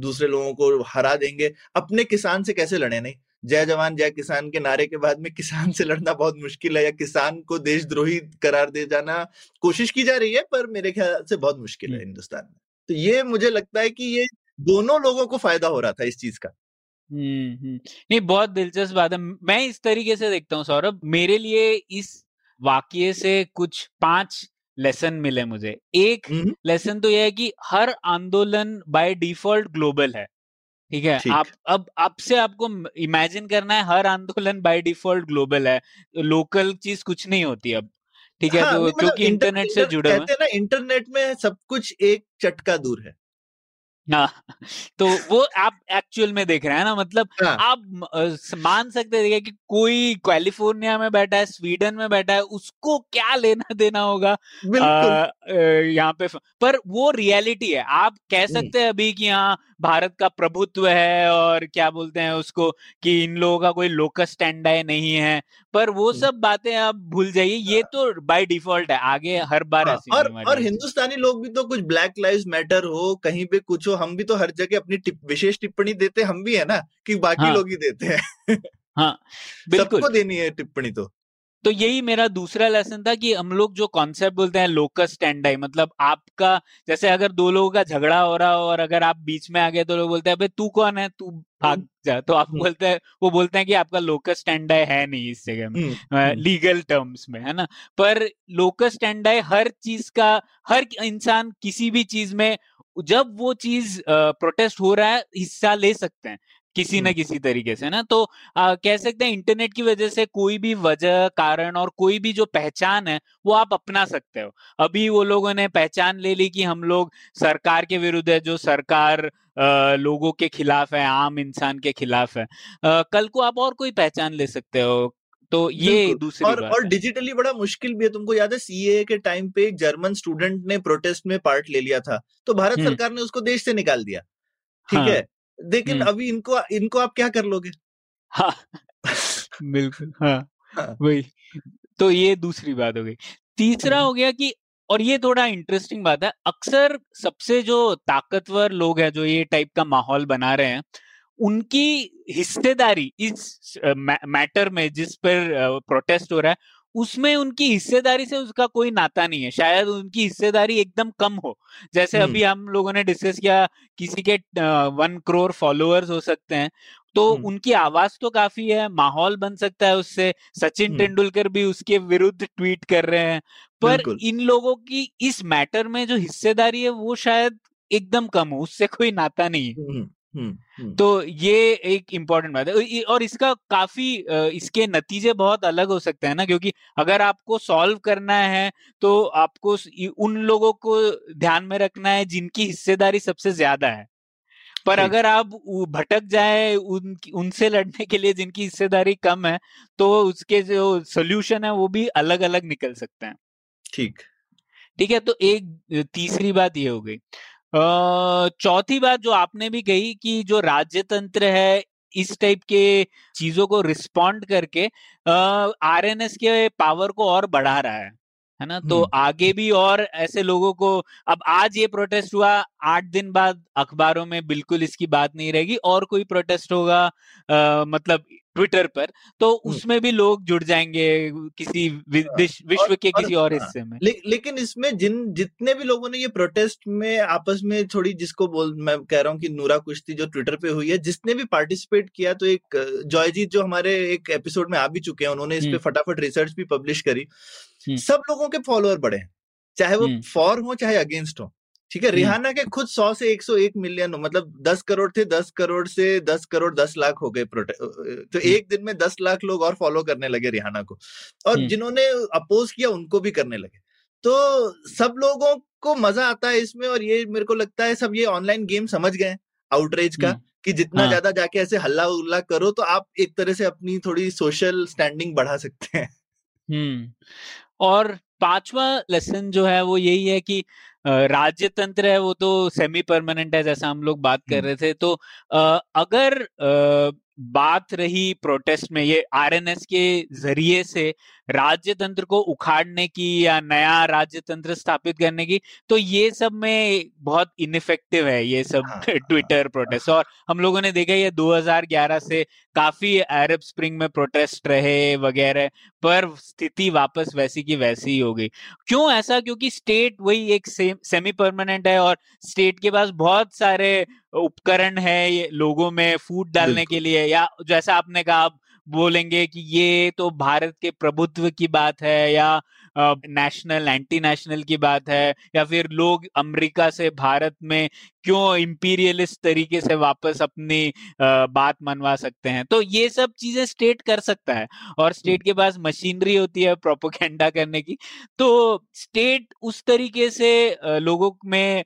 दूसरे लोगों को हरा देंगे। अपने किसान से कैसे लड़े? नहीं जय जवान जय किसान के नारे के बाद में किसान से लड़ना बहुत मुश्किल है या किसान को देशद्रोही करार दे जाना कोशिश की जा रही है पर मेरे ख्याल से बहुत मुश्किल है। हिंदुस्तान में। तो ये मुझे लगता है कि ये दोनों लोगों को फ़ायदा हो रहा था इस चीज़ का। हम्म हम्म। नहीं बहुत दिलचस्प बात है। मैं इस तरीके से देखता हूँ सौरभ मेरे लिए इस वाक्य से कुछ पाँच लेसन मिले मुझे। एक हम्म, लेसन तो यह है कि हर आंदोलन बाय डिफ़ॉल्ट ग्लोबल है ठीक है? आप अब अब से आपको इमेजिन करना है हर आंदोलन बाय डिफ़ॉल्ट ग्लोबल है लोकल चीज़ कुछ नहीं होती अब ठीक है? हाँ, तो मतलब क्योंकि इंटरनेट से जुड़े हैं ना इंटरनेट में सब कुछ एक चटका दूर है। हाँ तो वो आप एक्चुअल में देख रहे हैं ना मतलब हाँ। आप मान सकते हैं कि कोई कैलिफ़ोर्निया में बैठा है स्वीडन में बैठा है उसको क्या लेना देना होगा? यहाँ पे पर वो रियलिटी है। आप कह। सकते हैं अभी कि हाँ भारत का प्रभुत्व है और क्या बोलते हैं उसको कि इन लोगों का कोई लोकस स्टैंड नहीं है। पर वो। सब बातें आप भूल जाइए ये तो बाय डिफ़ॉल्ट है आगे हर बार हाँ, ऐसी और और हिंदुस्तानी लोग भी तो कुछ ब्लैक लाइव्स मैटर हो कहीं पे कुछ हो हम भी तो हर जगह अपनी टिप, विशेष टिप्पणी देते हम भी है ना कि बाकी हाँ। लोग ही देते हैं। हाँ बिल्कुल। सबको देनी है टिप्पणी तो। तो यही मेरा दूसरा लेसन था कि हम लोग जो कॉन्सेप्ट बोलते हैं लोकस स्टैंडाई मतलब आपका जैसे अगर दो लोगों का झगड़ा हो रहा हो और अगर आप बीच में आ गए तो लोग बोलते हैं अबे तू कौन है? तू भाग जा। तो आप हम्म। बोलते हैं वो बोलते हैं कि आपका लोकस स्टैंडाई है नहीं इस जगह में हम्म, हम्म, लीगल टर्म्स में है ना? पर लोकस स्टैंडाई हर चीज़ का हर इंसान किसी भी चीज़ में जब वो चीज़ प्रोटेस्ट हो रहा है हिस्सा ले सकते हैं किसी न हम्म। किसी तरीके से ना? तो आ, कह सकते हैं इंटरनेट की वजह से कोई भी वजह कारण और कोई भी जो पहचान है वो आप अपना सकते हो। अभी वो लोगों ने पहचान ले ली कि हम लोग सरकार के विरुद्ध है जो सरकार आ, लोगों के खिलाफ है आम इंसान के खिलाफ है। आ, कल को आप और कोई पहचान ले सकते हो तो ये दूसरी और और डिजिटली बड़ा मुश्किल भी है। तुमको याद है सीए के टाइम पे एक जर्मन स्टूडेंट ने प्रोटेस्ट में पार्ट ले लिया था। तो भारत हम्म। सरकार ने उसको देश से निकाल दिया। ठीक हाँ, है। लेकिन हम्म। अभी इनको इनको आप क्या कर लोगे? हाँ। बिल्कुल हाँ। हाँ। वही। तो ये दूसरी बात हो गई। तीसरा हम्म। हो गया कि और ये थोड़ा इंटरेस्टिंग बात है अक्सर सबसे जो ताकतवर लोग हैं जो ये टाइप का माहौल बना रहे हैं उनकी हिस्सेदारी इस मैटर में जिस पर प्रोटेस्ट हो रहा है उसमें उनकी हिस्सेदारी से उसका कोई नाता नहीं है शायद उनकी हिस्सेदारी एकदम कम हो जैसे हम्म। अभी हम लोगों ने डिस्कस किया किसी के वन करोड़ फॉलोअर्स हो सकते हैं तो हम्म। उनकी आवाज़ तो काफ़ी है माहौल बन सकता है उससे सचिन हम्म। तेंदुलकर भी उसके विरुद्ध ट्वीट कर रहे हैं पर इन लोगों की इस मैटर में जो हिस्सेदारी है वो शायद एकदम कम हो उससे कोई नाता नहीं है। तो ये एक इम्पोर्टेंट बात है। और- इसका काफ़ी इसके नतीजे बहुत अलग हो सकते हैं ना क्योंकि अगर आपको सॉल्व करना है तो आपको उन लोगों को ध्यान में रखना है जिनकी हिस्सेदारी सबसे ज़्यादा है। पर अगर आप भटक जाए उन उनसे लड़ने के लिए जिनकी हिस्सेदारी कम है तो उसके जो सोल्यूशन है वो भी अलग अलग निकल सकते हैं। ठीक। ठीक है तो एक तीसरी बात ये हो गई। चौथी बात जो आपने भी कही कि जो राज्य तंत्र है इस टाइप के चीज़ों को रिस्पॉन्ड करके आरएनएस के पावर को और बढ़ा रहा है है ना तो। आगे भी और ऐसे लोगों को अब आज ये प्रोटेस्ट हुआ आठ दिन बाद अखबारों में बिल्कुल इसकी बात नहीं रहेगी और कोई प्रोटेस्ट होगा आ, मतलब ट्विटर पर तो हम्म। उसमें भी लोग जुड़ जाएँगे किसी हाँ, विश- विश्व और- के किसी और हाँ, हिस्से में ले, लेकिन इसमें जिन जितने भी लोगों ने ये प्रोटेस्ट में आपस में थोड़ी जिसको बोल मैं कह रहा हूँ कि नूरा कुश्ती जो ट्विटर पे हुई है जिसने भी पार्टिसिपेट किया तो एक जॉयजीत जो हमारे एक एपिसोड में आ भी चुके हैं उन्होंने इस पे हम्म। फटाफट रिसर्च भी पब्लिश करी हम्म। सब लोगों के फॉलोअर बढ़े चाहे वो। फॉर हो चाहे अगेंस्ट हो ठीक है हम्म। रिहाना के खुद सौ से एक सौ एक मिलियन मतलब दस करोड़ थे दस करोड़ से दस करोड़ दस लाख हो गए तो हम्म। एक दिन में दस लाख लोग और फॉलो करने लगे रिहाना को और हम्म। जिन्होंने अपोज किया उनको भी करने लगे तो सब लोगों को मज़ा आता है इसमें और ये मेरे को लगता है सब ये ऑनलाइन गेम समझ गए आउटरीच का। कि जितना हाँ। ज़्यादा जाके ऐसे हल्ला उल्ला करो तो आप एक तरह से अपनी थोड़ी सोशल स्टैंडिंग बढ़ा सकते हैं हम्म और पांचवा लेसन जो है वो यही है कि राज्य तंत्र है वो तो सेमी परमानेंट है जैसा हम लोग बात कर हम्म। रहे थे तो अगर बात रही प्रोटेस्ट में ये आरएनएस के ज़रिए से राज्य तंत्र को उखाड़ने की या नया राज्य तंत्र स्थापित करने की तो ये सब में बहुत इनफेक्टिव है ये सब हाँ, ट्विटर हाँ, प्रोटेस्ट और हम लोगों ने देखा ये 2011 से काफ़ी अरब स्प्रिंग में प्रोटेस्ट रहे वगैरह पर स्थिति वापस वैसी की वैसी ही हो गई। क्यों ऐसा? क्योंकि स्टेट वही एक से, सेमी परमानेंट है और स्टेट के पास बहुत सारे उपकरण है ये लोगों में फ़ूड डालने के लिए या जैसा आपने कहा आप बोलेंगे कि ये तो भारत के प्रभुत्व की बात है या नेशनल एंटी नेशनल की बात है या फिर लोग अमेरिका से भारत में क्यों इंपीरियलिस्ट तरीके से वापस अपनी बात मनवा सकते हैं? तो ये सब चीज़ें स्टेट कर सकता है और स्टेट के पास मशीनरी होती है प्रोपोगेंडा करने की। तो स्टेट उस तरीके से लोगों में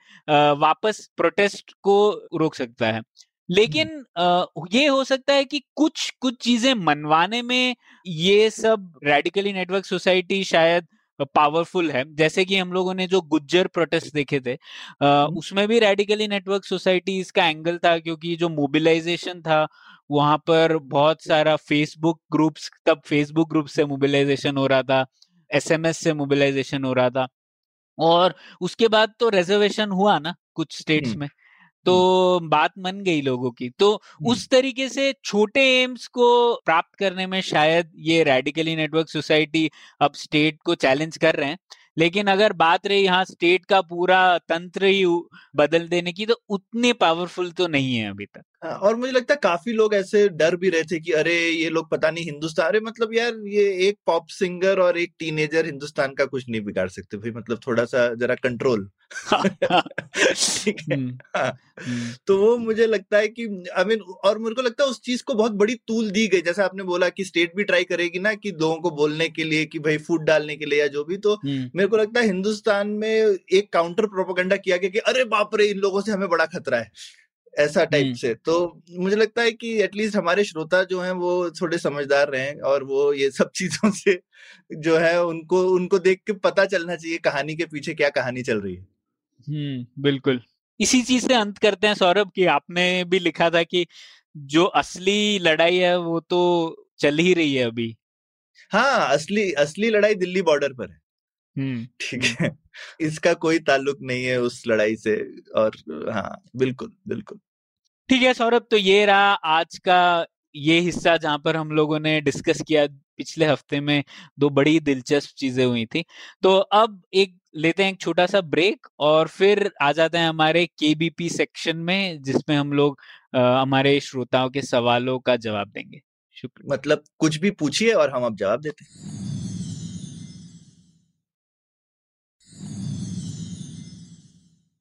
वापस प्रोटेस्ट को रोक सकता है। लेकिन आ, ये हो सकता है कि कुछ कुछ चीज़ें मनवाने में ये सब रेडिकली नेटवर्क सोसाइटी शायद पावरफुल है। जैसे कि हम लोगों ने जो गुज्जर प्रोटेस्ट देखे थे आ, उसमें भी रेडिकली नेटवर्क सोसाइटी इसका एंगल था क्योंकि जो मोबिलाइजेशन था वहाँ पर बहुत सारा फेसबुक ग्रुप्स तब फेसबुक ग्रुप से मोबिलाइजेशन हो रहा था एसएमएस से मोबिलाइजेशन हो रहा था। और उसके बाद तो रिजर्वेशन हुआ ना कुछ स्टेट्स में। तो बात मन गई लोगों की। तो उस तरीके से छोटे एम्स को प्राप्त करने में शायद ये रेडिकली नेटवर्क सोसाइटी अब स्टेट को चैलेंज कर रहे हैं। लेकिन अगर बात रही यहाँ स्टेट का पूरा तंत्र ही बदल देने की तो उतने पावरफुल तो नहीं है अभी तक। हाँ, और मुझे लगता है काफ़ी लोग ऐसे डर भी रहे थे कि अरे ये लोग पता नहीं हिंदुस्तान अरे मतलब यार ये एक पॉप सिंगर और एक टीनेजर हिंदुस्तान का कुछ नहीं बिगाड़ सकते। भाई मतलब थोड़ा सा जरा कंट्रोल ठीक है? हम्म, हाँ, हम्म। तो वो मुझे लगता है कि आई मीन और मेरे को लगता है उस चीज़ को बहुत बड़ी तूल दी गई। जैसे आपने बोला कि स्टेट भी ट्राई करेगी ना कि लोगों को बोलने के लिए कि भाई फ़ूड डालने के लिए या जो भी तो हम्म। मेरे को लगता है हिंदुस्तान में एक काउंटर प्रोपोगंडा किया गया कि अरे बाप रे इन लोगों से हमें बड़ा खतरा है ऐसा टाइप से। तो मुझे लगता है कि एटलीस्ट हमारे श्रोता जो हैं वो थोड़े समझदार रहे और वो ये सब चीज़ों से जो है उनको उनको देख के पता चलना चाहिए कहानी के पीछे क्या कहानी चल रही है। हम्म बिल्कुल। इसी चीज़ से अंत करते हैं सौरभ कि आपने भी लिखा था कि जो असली लड़ाई है वो तो चल ही रही है अभी। हाँ असली असली लड़ाई दिल्ली बॉर्डर पर है। हम्म ठीक है। इसका कोई ताल्लुक नहीं है उस लड़ाई से और हाँ बिल्कुल बिल्कुल। ठीक है सौरभ तो ये रहा आज का ये हिस्सा जहाँ पर हम लोगों ने डिस्कस किया। पिछले हफ़्ते में दो बड़ी दिलचस्प चीज़ें हुई थी। तो अब एक लेते हैं एक छोटा सा ब्रेक और फिर आ जाते हैं हमारे केबीपी सेक्शन में जिसमें हम लोग हमारे श्रोताओं के सवालों का जवाब देंगे। शुक्रिया। मतलब कुछ भी पूछिए और हम अब जवाब देते हैं।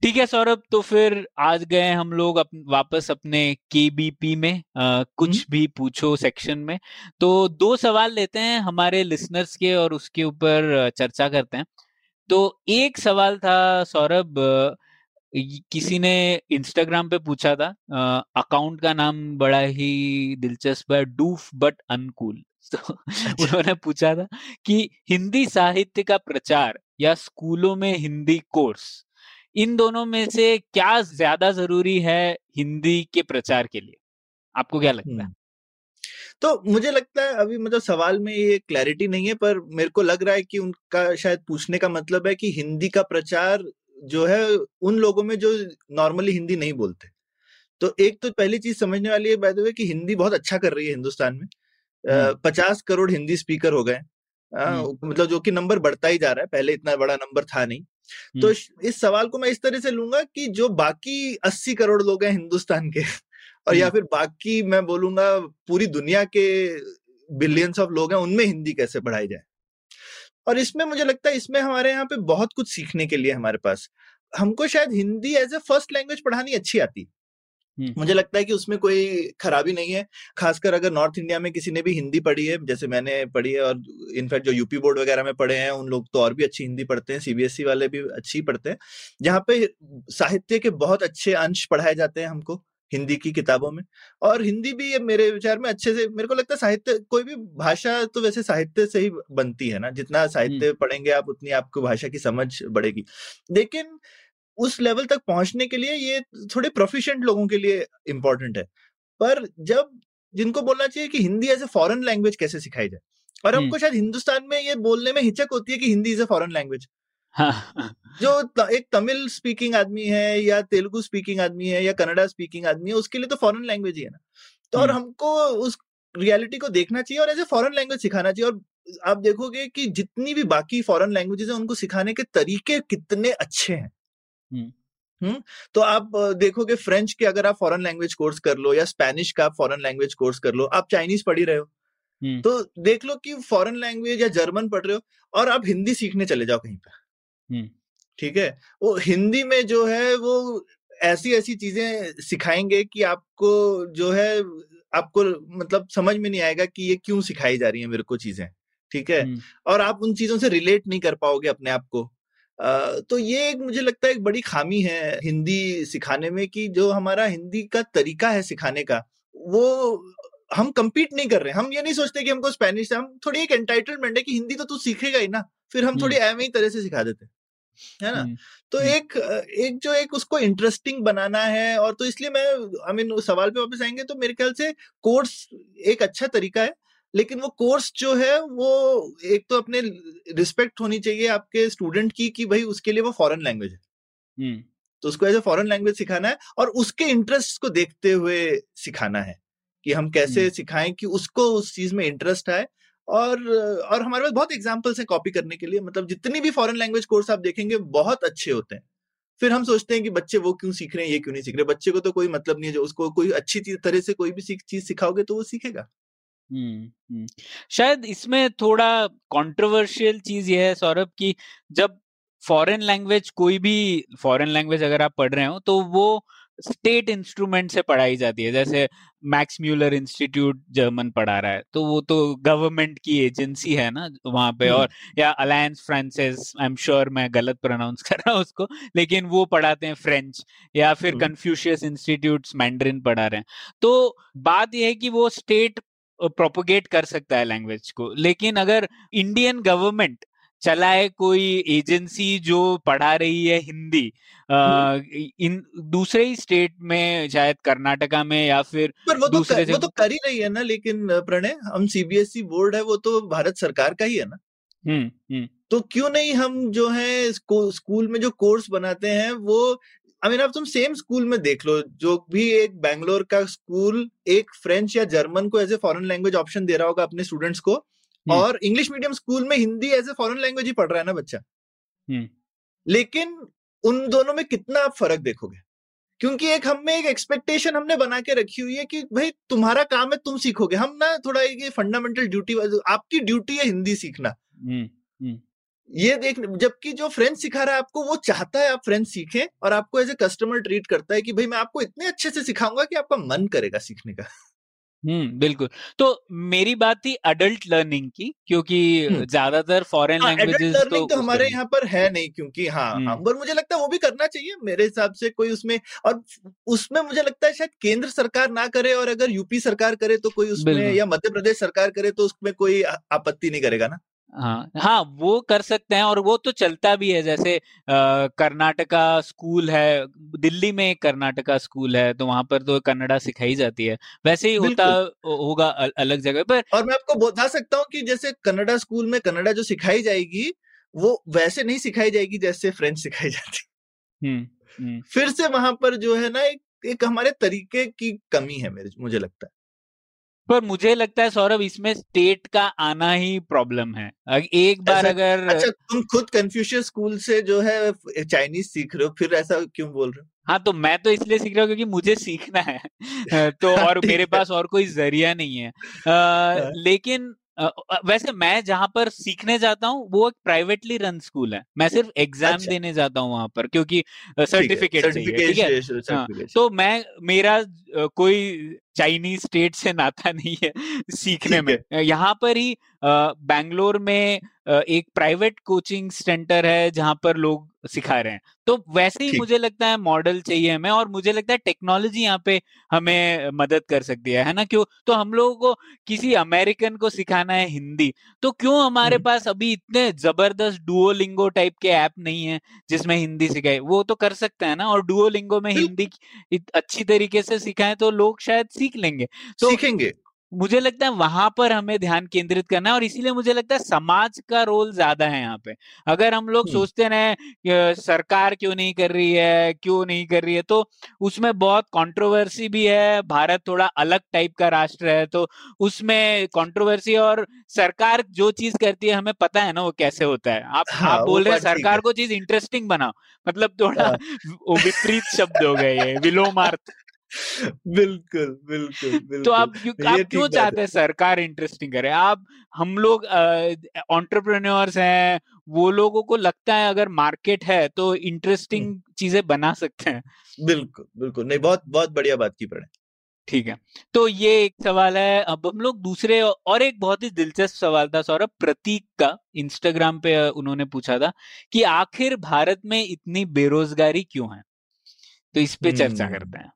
ठीक है सौरभ तो फिर आज गए हम लोग अप, वापस अपने केबीपी में आ, कुछ भी पूछो सेक्शन में। तो दो सवाल लेते हैं हमारे लिसनर्स के और उसके ऊपर चर्चा करते हैं। तो एक सवाल था सौरभ किसी ने इंस्टाग्राम पे पूछा था अकाउंट का नाम बड़ा ही दिलचस्प है डूफ बट अनकूल तो अच्छा। उन्होंने पूछा था कि हिंदी साहित्य का प्रचार या स्कूलों में हिंदी कोर्स इन दोनों में से क्या ज़्यादा ज़रूरी है हिंदी के प्रचार के लिए आपको क्या लगता है। तो मुझे लगता है अभी मतलब सवाल में ये क्लैरिटी नहीं है पर मेरे को लग रहा है कि उनका शायद पूछने का मतलब है कि हिंदी का प्रचार जो है उन लोगों में जो नॉर्मली हिंदी नहीं बोलते। तो एक तो पहली चीज़ समझने वाली है बाय कि हिंदी बहुत अच्छा कर रही है हिंदुस्तान में। पचास करोड़ हिंदी स्पीकर हो गए। मतलब जो कि नंबर बढ़ता ही जा रहा है पहले इतना बड़ा नंबर था नहीं। तो इस सवाल को मैं इस तरह से लूँगा कि जो बाकी अस्सी करोड़ लोग हैं हिंदुस्तान के और या फिर बाकी मैं बोलूँगा पूरी दुनिया के बिलियंस ऑफ़ लोग हैं उनमें हिंदी कैसे पढ़ाई जाए? और इसमें मुझे लगता है इसमें हमारे यहाँ पे बहुत कुछ सीखने के लिए हमारे पास। हमको शायद Hindi as a first language पढ़ानी अच्छी आती। मुझे लगता है कि उसमें कोई खराबी नहीं है खासकर अगर नॉर्थ इंडिया में किसी ने भी हिंदी पढ़ी है जैसे मैंने पढ़ी है और इनफैक्ट जो यूपी बोर्ड वगैरह में पढ़े हैं उन लोग तो और भी अच्छी हिंदी पढ़ते हैं सीबीएसई वाले भी अच्छी पढ़ते हैं। जहाँ पे साहित्य के बहुत अच्छे अंश पढ़ाए जाते हैं हमको। हिंदी की किताबों में। और हिंदी भी ये मेरे विचार में अच्छे से मेरे को लगता है साहित्य कोई भी भाषा तो वैसे साहित्य से ही बनती है ना जितना साहित्य पढ़ेंगे आप उतनी आपको भाषा की समझ बढ़ेगी। लेकिन उस लेवल तक पहुँचने के लिए ये थोड़े प्रोफिशिएंट लोगों के लिए इम्पोर्टेंट है। पर जब जिनको बोलना चाहिए कि Hindi as a foreign language कैसे सिखाई जाए? और। हमको शायद हिंदुस्तान में ये बोलने में हिचक होती है कि Hindi is a foreign language. जो त, एक तमिल स्पीकिंग आदमी है या तेलुगु स्पीकिंग आदमी है या कन्नड़ा स्पीकिंग आदमी है उसके लिए तो फॉरेन लैंग्वेज ही है ना तो और हम्म। हमको उस रियलिटी को देखना चाहिए और एज ए फॉरेन लैंग्वेज सिखाना चाहिए और आप देखोगे कि जितनी भी बाकी फॉरेन लैंग्वेजेस है उनको सिखाने के तरीके कितने अच्छे हैं हम्म। हम्म तो आप देखोगे फ्रेंच के अगर आप फॉरेन लैंग्वेज कोर्स कर लो या स्पेनिश का आप फॉरेन लैंग्वेज कोर्स कर लो आप चाइनीज़ पढ़ी रहे हो हम्म। तो देख लो कि फॉरेन लैंग्वेज या जर्मन पढ़ रहे हो और आप हिंदी सीखने चले जाओ कहीं पे हम्म। ठीक है? वो हिंदी में जो है वो ऐसी ऐसी चीज़ें सिखाएँगे कि आपको जो है आपको मतलब समझ में नहीं आएगा कि ये क्यों सिखाई जा रही है मेरे को चीज़ें ठीक है। और आप उन चीज़ों से रिलेट नहीं कर पाओगे अपने आप को। तो ये एक मुझे लगता है एक बड़ी खामी है हिंदी सिखाने में कि जो हमारा हिंदी का तरीका है सिखाने का वो हम compete नहीं कर रहे हम ये नहीं सोचते कि हमको स्पेनिश हम थोड़ी एक एंटाइटलमेंट है कि हिंदी तो तू सीखेगा ही ना फिर हम थोड़ी एवं ही तरह से सिखा देते है ना। तो। एक एक जो एक उसको इंटरेस्टिंग बनाना है और तो इसलिए मैं आई मीन सवाल पे वापस आएँगे तो मेरे ख्याल से कोर्स एक अच्छा तरीका है लेकिन वो कोर्स जो है वो एक तो अपने रिस्पेक्ट होनी चाहिए आपके स्टूडेंट की कि भाई उसके लिए वो फॉरेन लैंग्वेज है। तो उसको एज ए फॉरेन लैंग्वेज सिखाना है और उसके इंटरेस्ट को देखते हुए सिखाना है कि हम कैसे। सिखाएँ कि उसको उस चीज़ में इंटरेस्ट आए और और हमारे पास बहुत एग्जाम्पल्स हैं कॉपी करने के लिए। मतलब जितनी भी फॉरेन लैंग्वेज कोर्स आप देखेंगे बहुत अच्छे होते हैं। फिर हम सोचते हैं कि बच्चे वो क्यों सीख रहे हैं ये क्यों नहीं सीख रहे बच्चे को तो कोई मतलब नहीं है जो उसको कोई अच्छी चीज़ तरह से कोई भी चीज़ सिखाओगे तो वो सीखेगा। हम्म, हम्म। शायद इसमें थोड़ा कंट्रोवर्शियल चीज़ ये है सौरभ कि जब फॉरेन लैंग्वेज कोई भी फॉरेन लैंग्वेज अगर आप पढ़ रहे हो तो वो स्टेट इंस्ट्रूमेंट से पढ़ाई जाती है जैसे मैक्स म्यूलर इंस्टीट्यूट जर्मन पढ़ा रहा है तो वो तो गवर्नमेंट की एजेंसी है ना वहाँ पे हम्म। और या Alliance Française I am sure मैं गलत प्रोनाउंस कर रहा हूँ उसको लेकिन वो पढ़ाते हैं फ्रेंच या फिर हम्म। कन्फ्यूशियस इंस्टीट्यूट मैंड्रिन पढ़ा रहे हैं तो बात यह है कि वो स्टेट प्रोपोगेट कर सकता है लैंग्वेज को लेकिन अगर इंडियन गवर्नमेंट चलाए कोई एजेंसी जो पढ़ा रही है हिंदी अ, इन दूसरे ही स्टेट में शायद कर्नाटका में या फिर पर वो दूसरे तो दूसरे कर, वो तो कर ही रही है ना लेकिन प्रणय हम सीबीएसई बोर्ड है वो तो भारत सरकार का ही है ना। हम्म हम्म। तो क्यों नहीं हम जो है स्कूल में जो कोर्स बनाते हैं वो आई मीन अब तुम सेम स्कूल में देख लो जो भी एक बैंगलोर का स्कूल एक फ्रेंच या जर्मन को as a foreign language option दे रहा होगा अपने स्टूडेंट्स को हम्म। और इंग्लिश मीडियम स्कूल में Hindi as a foreign language ही पढ़ रहा है ना बच्चा? हम्म। लेकिन उन दोनों में कितना आप फ़र्क देखोगे? क्योंकि एक हम में एक एक्सपेक्टेशन हमने बना के रखी हुई है कि भाई तुम्हारा काम है तुम सीखोगे। हम ना थोड़ा ये फंडामेंटल ड्यूटी आपकी ड्यूटी है हिंदी सीखना। हम्म ये देख जबकि जो फ्रेंच सिखा रहा है आपको वो चाहता है आप फ्रेंच सीखें और आपको एज ए कस्टमर ट्रीट करता है कि भाई मैं आपको इतने अच्छे से सिखाऊँगा कि आपका मन करेगा सीखने का। हम्म बिल्कुल तो मेरी बात थी अडल्ट लर्निंग की क्योंकि। ज़्यादातर फॉरेन लैंग्वेजेस तो, तो हमारे यहाँ पर है नहीं क्योंकि। हाँ पर मुझे लगता है वो भी करना चाहिए मेरे हिसाब से कोई उसमें और उसमें मुझे लगता है शायद केंद्र सरकार ना करे और अगर यूपी सरकार करे तो कोई उसमें या मध्य प्रदेश सरकार करे तो उसमें कोई आपत्ति नहीं करेगा ना हाँ हाँ वो कर सकते हैं और वो तो चलता भी है जैसे कर्नाटका स्कूल है दिल्ली में एक कर्नाटका स्कूल है तो वहाँ पर तो कन्नड़ा सिखाई जाती है। वैसे ही होता होगा अल- अलग जगह पर और मैं आपको बता सकता हूँ कि जैसे कन्नड़ा स्कूल में कन्नड़ा जो सिखाई जाएगी वो वैसे नहीं सिखाई जाएगी जैसे फ्रेंच सिखाई जाती। हम्म फिर से वहाँ पर जो है ना एक एक हमारे तरीके की कमी है मेरे मुझे लगता है। पर मुझे लगता है सौरभ इसमें स्टेट का आना ही प्रॉब्लम है। एक बार ऐसा- अगर अच्छा तुम खुद कन्फ्यूशियस स्कूल से जो है चाइनीज़ सीख रहे हो फिर ऐसा क्यों बोल रहे हो? हाँ तो मैं तो इसलिए सीख रहा हूँ क्योंकि मुझे सीखना है। तो और मेरे पास और कोई ज़रिया नहीं है। आ, लेकिन अ, अ, वैसे मैं जहाँ पर सीखने जाता हूँ वो एक प्राइवेटली रन स्कूल है। मैं सिर्फ़ एग्ज़ाम अच्छा। देने जाता हूँ वहाँ पर क्योंकि सर्टिफिकेट ठीक है हाँ, तो मैं मेरा कोई चाइनीज़ स्टेट से नाता नहीं है सीखने में। यहाँ पर ही बैंगलोर में एक प्राइवेट कोचिंग सेंटर है जहाँ पर लोग सिखा रहे हैं। तो वैसे ही मुझे लगता है मॉडल चाहिए हमें और मुझे लगता है टेक्नोलॉजी यहाँ पे हमें मदद कर सकती है है ना? क्यों? तो हम लोगों को किसी अमेरिकन को सिखाना है हिंदी। तो क्यों हमारे। पास अभी इतने ज़बरदस्त डुओलिंगो टाइप के ऐप नहीं है जिसमें हिंदी सिखाए? वो तो कर सकते हैं ना? और डुओलिंगो में हिंदी अच्छी तरीके से सिखाए तो लोग शायद सीख लेंगे। तो सीखेंगे। मुझे लगता है वहाँ पर हमें ध्यान केंद्रित करना है और इसीलिए मुझे लगता है समाज का रोल ज़्यादा है यहाँ पे। अगर हम लोग। सोचते रहे सरकार क्यों नहीं कर रही है क्यों नहीं कर रही है? तो उसमें बहुत कंट्रोवर्सी भी है भारत थोड़ा अलग टाइप का राष्ट्र है तो उसमें कंट्रोवर्सी और सरकार जो चीज़ करती है हमें पता है ना वो कैसे होता है। आप हाँ, आप बोल रहे हैं सरकार को चीज़ इंटरेस्टिंग बनाओ मतलब थोड़ा हाँ। विपरीत शब्द हो गए ये विलोमार्थ। बिल्कुल बिल्कुल बिल्कुल। तो आप आप क्यों चाहते है। सरकार इंटरेस्टिंग करे? आप हम लोग ऑन्टरप्रेन्योर्स हैं वो लोगों को लगता है अगर मार्केट है तो। इंटरेस्टिंग चीज़ें बना सकते हैं। बिल्कुल बिल्कुल। नहीं बहुत बहुत बढ़िया बात की पड़े ठीक है। तो ये एक सवाल है अब हम लोग दूसरे और एक बहुत ही दिलचस्प सवाल था सौरभ प्रतीक का इंस्टाग्राम पे उन्होंने पूछा था कि आखिर भारत में इतनी बेरोजगारी क्यों है? तो इस पे चर्चा करते हैं।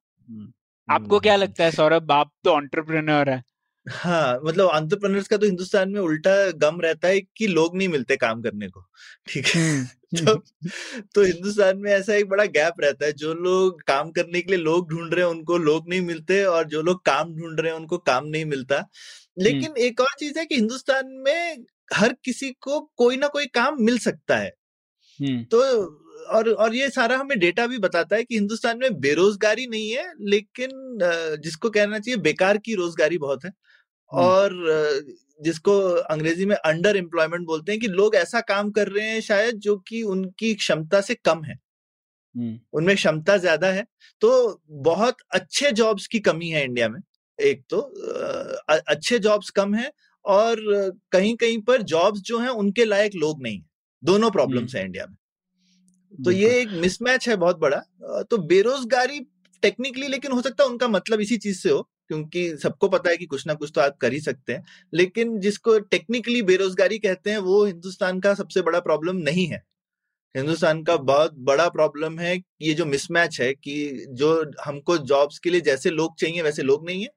आपको क्या हम्म। लगता है सौरभ आप तो ऑन्टरप्रेन्योर है। हाँ मतलब एंटरप्रेन्योर्स का तो हिंदुस्तान में उल्टा गम रहता है कि लोग नहीं मिलते काम करने को ठीक है? हम्म तो तो हिंदुस्तान में ऐसा एक बड़ा गैप रहता है जो लोग काम करने के लिए लोग ढूंढ रहे हैं उनको लोग नहीं मिलते और जो लोग काम ढूंढ रहे हैं उनको काम नहीं मिलता। हम्म। लेकिन एक और चीज़ है कि हिंदुस्तान में हर किसी को कोई ना कोई काम मिल सकता है। हम्म। तो और और ये सारा हमें डेटा भी बताता है कि हिंदुस्तान में बेरोजगारी नहीं है लेकिन जिसको कहना चाहिए बेकार की रोजगारी बहुत है। हम्म। और जिसको अंग्रेज़ी में अंडर एम्प्लॉयमेंट बोलते हैं कि लोग ऐसा काम कर रहे हैं शायद जो कि उनकी क्षमता से कम है। हम्म। उनमें क्षमता ज़्यादा है। तो बहुत अच्छे जॉब्स की कमी है इंडिया में एक तो अच्छे जॉब्स कम है और कहीं कहीं पर जॉब्स जो हैं उनके लायक लोग नहीं हैं। दोनों हम्म। प्रॉब्लम्स हैं इंडिया में। तो ये एक मिसमैच है बहुत बड़ा। तो बेरोजगारी टेक्निकली लेकिन हो सकता है उनका मतलब इसी चीज़ से हो क्योंकि सबको पता है कि कुछ ना कुछ तो आप कर ही सकते हैं। लेकिन जिसको टेक्निकली बेरोजगारी कहते हैं वो हिंदुस्तान का सबसे बड़ा प्रॉब्लम नहीं है। हिंदुस्तान का बहुत बड़ा प्रॉब्लम है ये जो मिसमैच है कि जो हमको जॉब्स के लिए जैसे लोग चाहिए वैसे लोग नहीं है।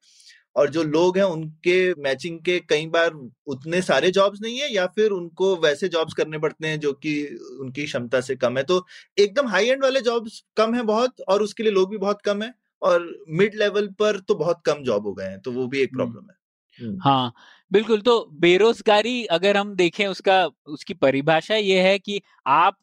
और जो लोग हैं उनके मैचिंग के कई बार उतने सारे जॉब्स नहीं है या फिर उनको वैसे जॉब्स करने पड़ते हैं जो कि उनकी क्षमता से कम है। तो एकदम हाई एंड वाले जॉब्स कम है बहुत और उसके लिए लोग भी बहुत कम है और मिड लेवल पर तो बहुत कम जॉब हो गए हैं तो वो भी एक प्रॉब्लम है। हाँ। बिल्कुल तो बेरोजगारी अगर हम देखें उसका उसकी परिभाषा ये है कि आप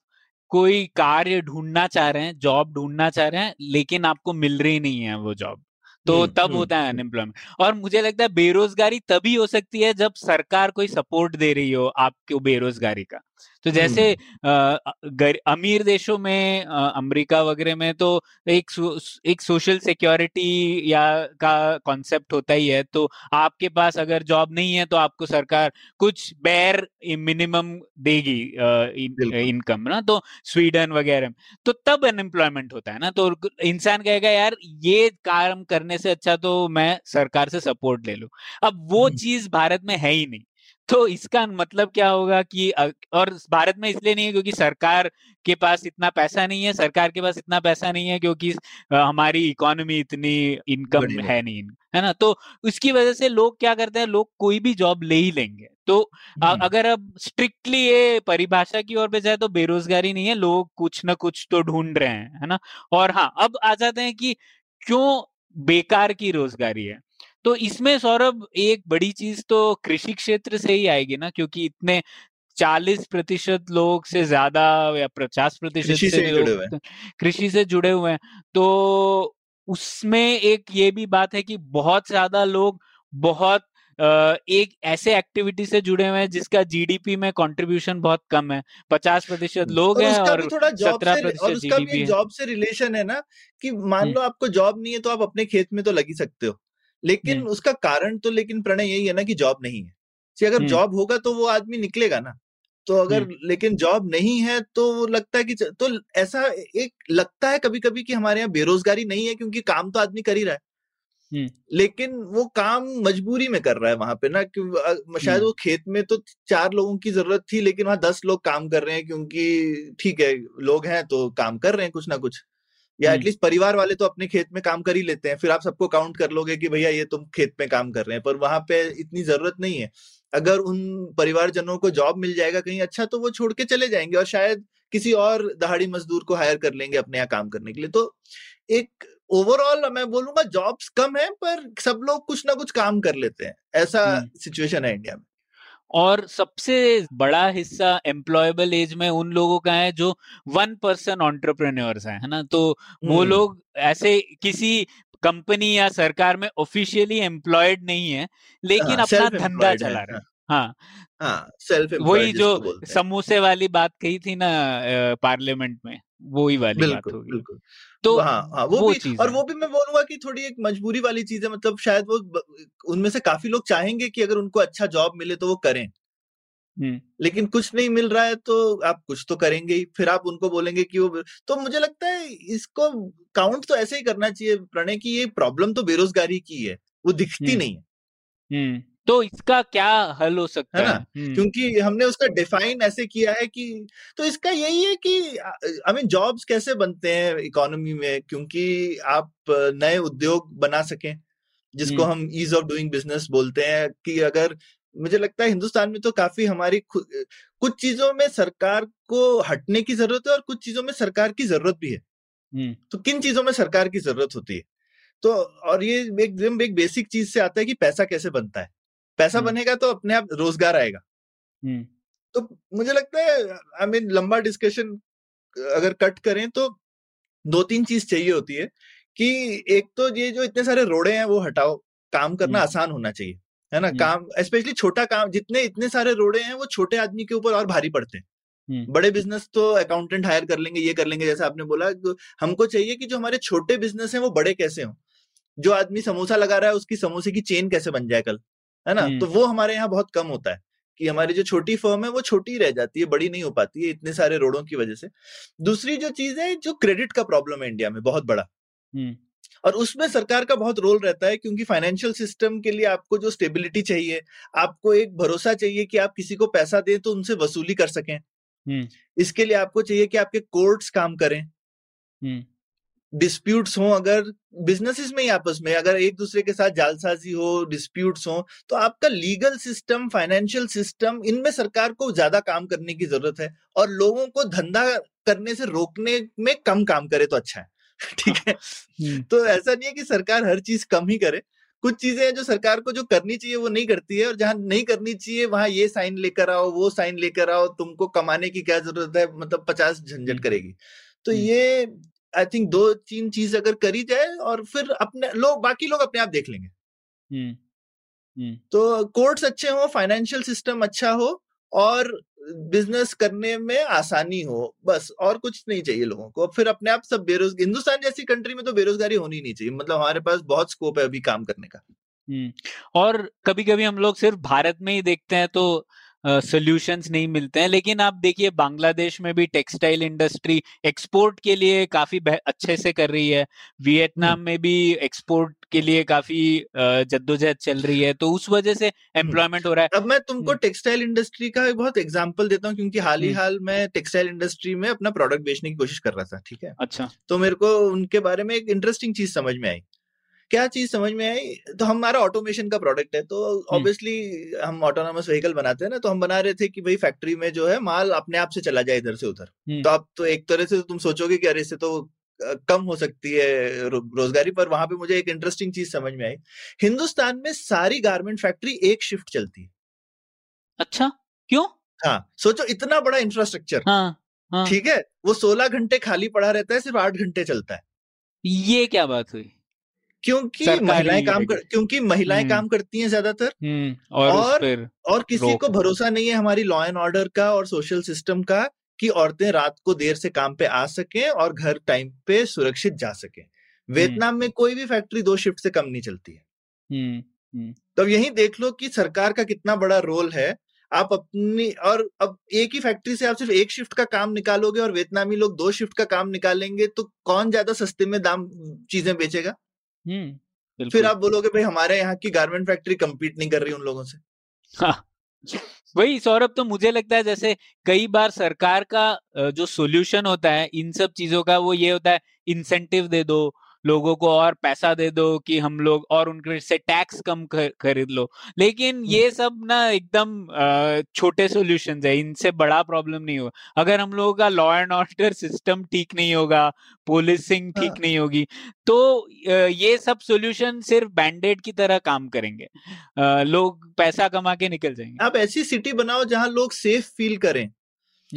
कोई कार्य ढूंढना चाह रहे हैं जॉब ढूंढना चाह रहे हैं लेकिन आपको मिल रही नहीं है वो जॉब तो हम्म, तब हम्म, होता है अनएम्प्लॉयमेंट और मुझे लगता है बेरोजगारी तभी हो सकती है जब सरकार कोई सपोर्ट दे रही हो आपको बेरोजगारी का। तो जैसे गर, अमीर देशों में अमेरिका वगैरह में तो एक सो, एक सोशल सिक्योरिटी या का कॉन्सेप्ट होता ही है। तो आपके पास अगर जॉब नहीं है तो आपको सरकार कुछ बैर मिनिमम देगी इनकम ना तो स्वीडन वगैरह में। तो तब अनएम्प्लॉयमेंट होता है ना तो इंसान कहेगा यार ये काम करने से अच्छा तो मैं सरकार से सपोर्ट ले लू। अब वो चीज़ भारत में है ही नहीं। तो इसका मतलब क्या होगा कि और भारत में इसलिए नहीं है क्योंकि सरकार के पास इतना पैसा नहीं है सरकार के पास इतना पैसा नहीं है क्योंकि हमारी इकोनॉमी इतनी इनकम है नहीं है ना? तो उसकी वजह से लोग क्या करते हैं लोग कोई भी जॉब ले ही लेंगे। तो अगर अब स्ट्रिक्टली ये परिभाषा की ओर पे जाए तो बेरोजगारी नहीं है लोग कुछ ना कुछ तो ढूंढ रहे हैं है ना? और हाँ अब आ जाते हैं कि क्यों बेकार की रोजगारी है? तो इसमें सौरभ एक बड़ी चीज़ तो कृषि क्षेत्र से ही आएगी ना क्योंकि इतने चालीस प्रतिशत लोग से ज़्यादा या पचास प्रतिशत कृषि से से जुड़े हुए हैं। लोग कृषि से जुड़े हुए हैं। तो उसमें एक ये भी बात है कि बहुत ज़्यादा लोग बहुत एक ऐसे एक्टिविटी से जुड़े हुए हैं जिसका जीडीपी में कंट्रीब्यूशन बहुत कम है। पचास प्रतिशत लोग और हैं और सत्रह प्रतिशत जीडीपी जॉब से रिलेशन है ना कि मान हम्म। लो आपको जॉब नहीं है तो आप अपने खेत में तो लग ही सकते हो। लेकिन हम्म। उसका कारण तो लेकिन प्रणय यही है ना कि जॉब नहीं है। कि अगर हम्म। जॉब होगा तो वो आदमी निकलेगा ना। तो अगर हम्म। लेकिन जॉब नहीं है तो वो लगता है कि तो ऐसा एक लगता है कभी कभी कि हमारे यहाँ बेरोजगारी नहीं है क्योंकि काम तो आदमी कर ही रहा है। लेकिन वो काम मजबूरी में कर रहा है वहाँ पे ना कि शायद वो खेत में तो चार लोगों की ज़रूरत थी लेकिन वहाँ दस लोग काम कर रहे हैं क्योंकि ठीक है लोग हैं तो काम कर रहे हैं कुछ ना कुछ। या हम्म। एटलीस्ट परिवार वाले तो अपने खेत में काम कर ही लेते हैं। फिर आप सबको काउंट कर लोगे कि भैया ये तुम खेत में काम कर रहे हैं पर वहाँ पे इतनी ज़रूरत नहीं है। अगर उन परिवारजनों को जॉब मिल जाएगा कहीं अच्छा तो वो छोड़ के चले जाएँगे और शायद किसी और दहाड़ी मजदूर को हायर कर लेंगे अपने यहाँ काम करने के लिए। तो एक ओवरऑल मैं बोलूँगा जॉब्स कम है पर सब लोग कुछ ना कुछ काम कर लेते हैं। ऐसा हम्म। सिचुएशन है इंडिया में। और सबसे बड़ा हिस्सा एम्प्लॉयबल एज में उन लोगों का है जो वन पर्सन ऑन्टरप्रेन्योर्स हैं है ना? तो वो हम्म। लोग ऐसे किसी कंपनी या सरकार में ऑफिशियली एम्प्लॉयड नहीं है लेकिन हाँ, अपना धंधा चला रहे हाँ। हैं। हाँ। हाँ सेल्फ वही जो समोसे वाली बात कही थी ना पार्लियामेंट में वही वाली बिल्कुल, बात होगी। बिल्कुल। तो हाँ हाँ वो, वो भी और वो भी मैं बोलूँगा कि थोड़ी एक मजबूरी वाली चीज़ है मतलब शायद वो उनमें से काफ़ी लोग चाहेंगे कि अगर उनको अच्छा जॉब मिले तो वो करें। लेकिन कुछ नहीं मिल रहा है तो आप कुछ तो करेंगे ही फिर आप उनको बोलेंगे कि वो तो मुझे लगता है इसको काउंट तो ऐसे ही करना चाहिए प्रणय की ये प्रॉब्लम तो बेरोजगारी की है वो दिखती। नहीं है। तो इसका क्या हल हो सकता है ना? हम्म, क्योंकि हमने उसका डिफाइन ऐसे किया है कि तो इसका यही है कि आई मीन जॉब्स कैसे बनते हैं इकोनॉमी में? क्योंकि आप नए उद्योग बना सकें जिसको हम्म। हम ईज ऑफ़ डूइंग बिज़नेस बोलते हैं कि अगर मुझे लगता है हिंदुस्तान में तो काफ़ी हमारी कुछ चीज़ों में सरकार को हटने की ज़रूरत है और कुछ चीज़ों में सरकार की ज़रूरत भी है। हम्म, तो किन चीज़ों में सरकार की ज़रूरत होती है? तो और ये एकदम एक बेसिक चीज़ से आता है कि पैसा कैसे बनता है। पैसा। बनेगा तो अपने आप रोज़गार आएगा। हम्म, तो मुझे लगता है आई मीन लंबा डिस्कशन अगर कट करें तो दो तीन चीज़ चाहिए होती है कि एक तो ये जो इतने सारे रोड़े हैं वो हटाओ काम करना। आसान होना चाहिए है ना। काम स्पेशली छोटा काम जितने इतने सारे रोड़े हैं वो छोटे आदमी के ऊपर और भारी पड़ते हैं। बड़े बिज़नेस तो अकाउंटेंट हायर कर लेंगे ये कर लेंगे जैसा आपने बोला हमको चाहिए कि जो हमारे छोटे बिज़नेस हैं वो बड़े कैसे हों? जो आदमी समोसा लगा रहा है उसकी समोसे की चेन कैसे बन जाए कल? है ना। तो वो हमारे यहाँ बहुत कम होता है कि हमारी जो छोटी फर्म है वो छोटी रह जाती है बड़ी नहीं हो पाती है इतने सारे रोडों की वजह से। दूसरी जो चीज़ है जो क्रेडिट का प्रॉब्लम है इंडिया में बहुत बड़ा। और उसमें सरकार का बहुत रोल रहता है क्योंकि फाइनेंशियल सिस्टम के लिए आपको जो स्टेबिलिटी चाहिए आपको एक भरोसा चाहिए कि आप किसी को पैसा दें तो उनसे वसूली कर सकें। इसके लिए आपको चाहिए कि आपके कोर्ट्स काम करें। डिस्प्यूट्स हो अगर बिजनेसेस में ही आपस में अगर एक दूसरे के साथ जालसाजी हो डिस्प्यूट्स हो तो आपका लीगल सिस्टम फाइनेंशियल सिस्टम इनमें सरकार को ज़्यादा काम करने की ज़रूरत है और लोगों को धंधा करने से रोकने में कम काम करे तो अच्छा है। ठीक है। हम्म, तो ऐसा नहीं है कि सरकार हर चीज़ कम ही करे। कुछ चीज़ें हैं जो सरकार को जो करनी चाहिए वो नहीं करती है और जहाँ नहीं करनी चाहिए वहाँ ये साइन लेकर आओ वो साइन लेकर आओ तुमको कमाने की क्या ज़रूरत है मतलब पचास हम्म। झंझट करेगी। तो हम्म। ये आई थिंक दो तीन चीज़ अगर करी जाए और फिर अपने लोग बाकी लोग अपने आप देख लेंगे। हम्म, तो कोर्ट्स अच्छे हो फाइनेंशियल सिस्टम अच्छा हो और बिज़नेस करने में आसानी हो बस और कुछ नहीं चाहिए लोगों को। फिर अपने आप सब बेरोजगार हिंदुस्तान जैसी कंट्री में तो बेरोजगारी होनी नहीं चाहिए मतलब हमारे पास बहुत स्कोप है अभी काम करने का। हम्म। और कभी कभी हम लोग सिर्फ़ भारत में ही देखते हैं तो सॉल्यूशंस नहीं मिलते हैं। लेकिन आप देखिए बांग्लादेश में भी टेक्सटाइल इंडस्ट्री एक्सपोर्ट के लिए काफ़ी अच्छे से कर रही है। वियतनाम में भी एक्सपोर्ट के लिए काफ़ी जद्दोजहद चल रही है। तो उस वजह से एम्प्लॉयमेंट हो रहा है। अब मैं तुमको हम्म। टेक्सटाइल इंडस्ट्री का एक बहुत एग्ज़ाम्पल देता हूँ क्योंकि हाल ही हम्म। हाल में टेक्सटाइल इंडस्ट्री में अपना प्रोडक्ट बेचने की कोशिश कर रहा था ठीक है? अच्छा। तो मेरे को उनके बारे में एक इंटरेस्टिंग चीज़ समझ में आई। क्या चीज़ समझ में आई? तो हमारा ऑटोमेशन का प्रोडक्ट है तो ऑब्वियसली हम ऑटोनोमस व्हीकल बनाते हैं ना तो हम बना रहे थे कि भाई फैक्ट्री में जो है माल अपने आप से चला जाए इधर से उधर। तो आप तो एक तरह से तुम सोचोगे कि अरे इससे तो कम हो सकती है रोजगारी पर वहाँ पे मुझे एक इंटरेस्टिंग चीज़ समझ में आई। हिंदुस्तान में सारी गारमेंट फैक्ट्री एक शिफ्ट चलती है। अच्छा? क्यों? हाँ सोचो इतना बड़ा इंफ्रास्ट्रक्चर हाँ हाँ। ठीक है? वो सोलह घंटे खाली पड़ा रहता है सिर्फ़ आठ घंटे चलता है। ये क्या बात हुई? क्योंकि महिलाएँ काम कर क्योंकि महिलाएँ हम्म। काम करती हैं ज़्यादातर। हम्म और, और- और किसी को भरोसा नहीं है हमारी लॉ एंड ऑर्डर का और सोशल सिस्टम का कि औरतें रात को देर से काम पे आ सकें और घर टाइम पे सुरक्षित जा सकें। वियतनाम में कोई भी फैक्ट्री दो शिफ्ट से कम नहीं चलती है। हम्म तो यही देख लो कि सरकार का कितना बड़ा रोल है। आप अपनी और अब एक ही फैक्ट्री से आप सिर्फ़ एक शिफ्ट का काम निकालोगे और वियतनामी लोग दो शिफ्ट का काम निकालेंगे तो कौन ज़्यादा सस्ते में दाम चीज़ें बेचेगा? हम्म फिर बिल्कुल। आप बोलोगे भाई हमारे यहाँ की गारमेंट फैक्ट्री कम्पीट नहीं कर रही उन लोगों से। हाँ। वही सौरभ तो मुझे लगता है जैसे कई बार सरकार का अ, जो सॉल्यूशन होता है इन सब चीज़ों का वो ये होता है इंसेंटिव दे दो लोगों को और पैसा दे दो कि हम लोग और उनके से टैक्स कम खरीद लो लेकिन। ये सब ना एकदम छोटे सोल्यूशन है इनसे बड़ा प्रॉब्लम नहीं होगा अगर हम लोगों का लॉ एंड ऑर्डर सिस्टम ठीक नहीं होगा पुलिसिंग ठीक हाँ। नहीं होगी तो ये सब सोल्यूशन सिर्फ़ बैंडेड की तरह काम करेंगे लोग पैसा कमा के निकल जाएँगे आप ऐसी सिटी बनाओ जहाँ लोग सेफ़ फील करें।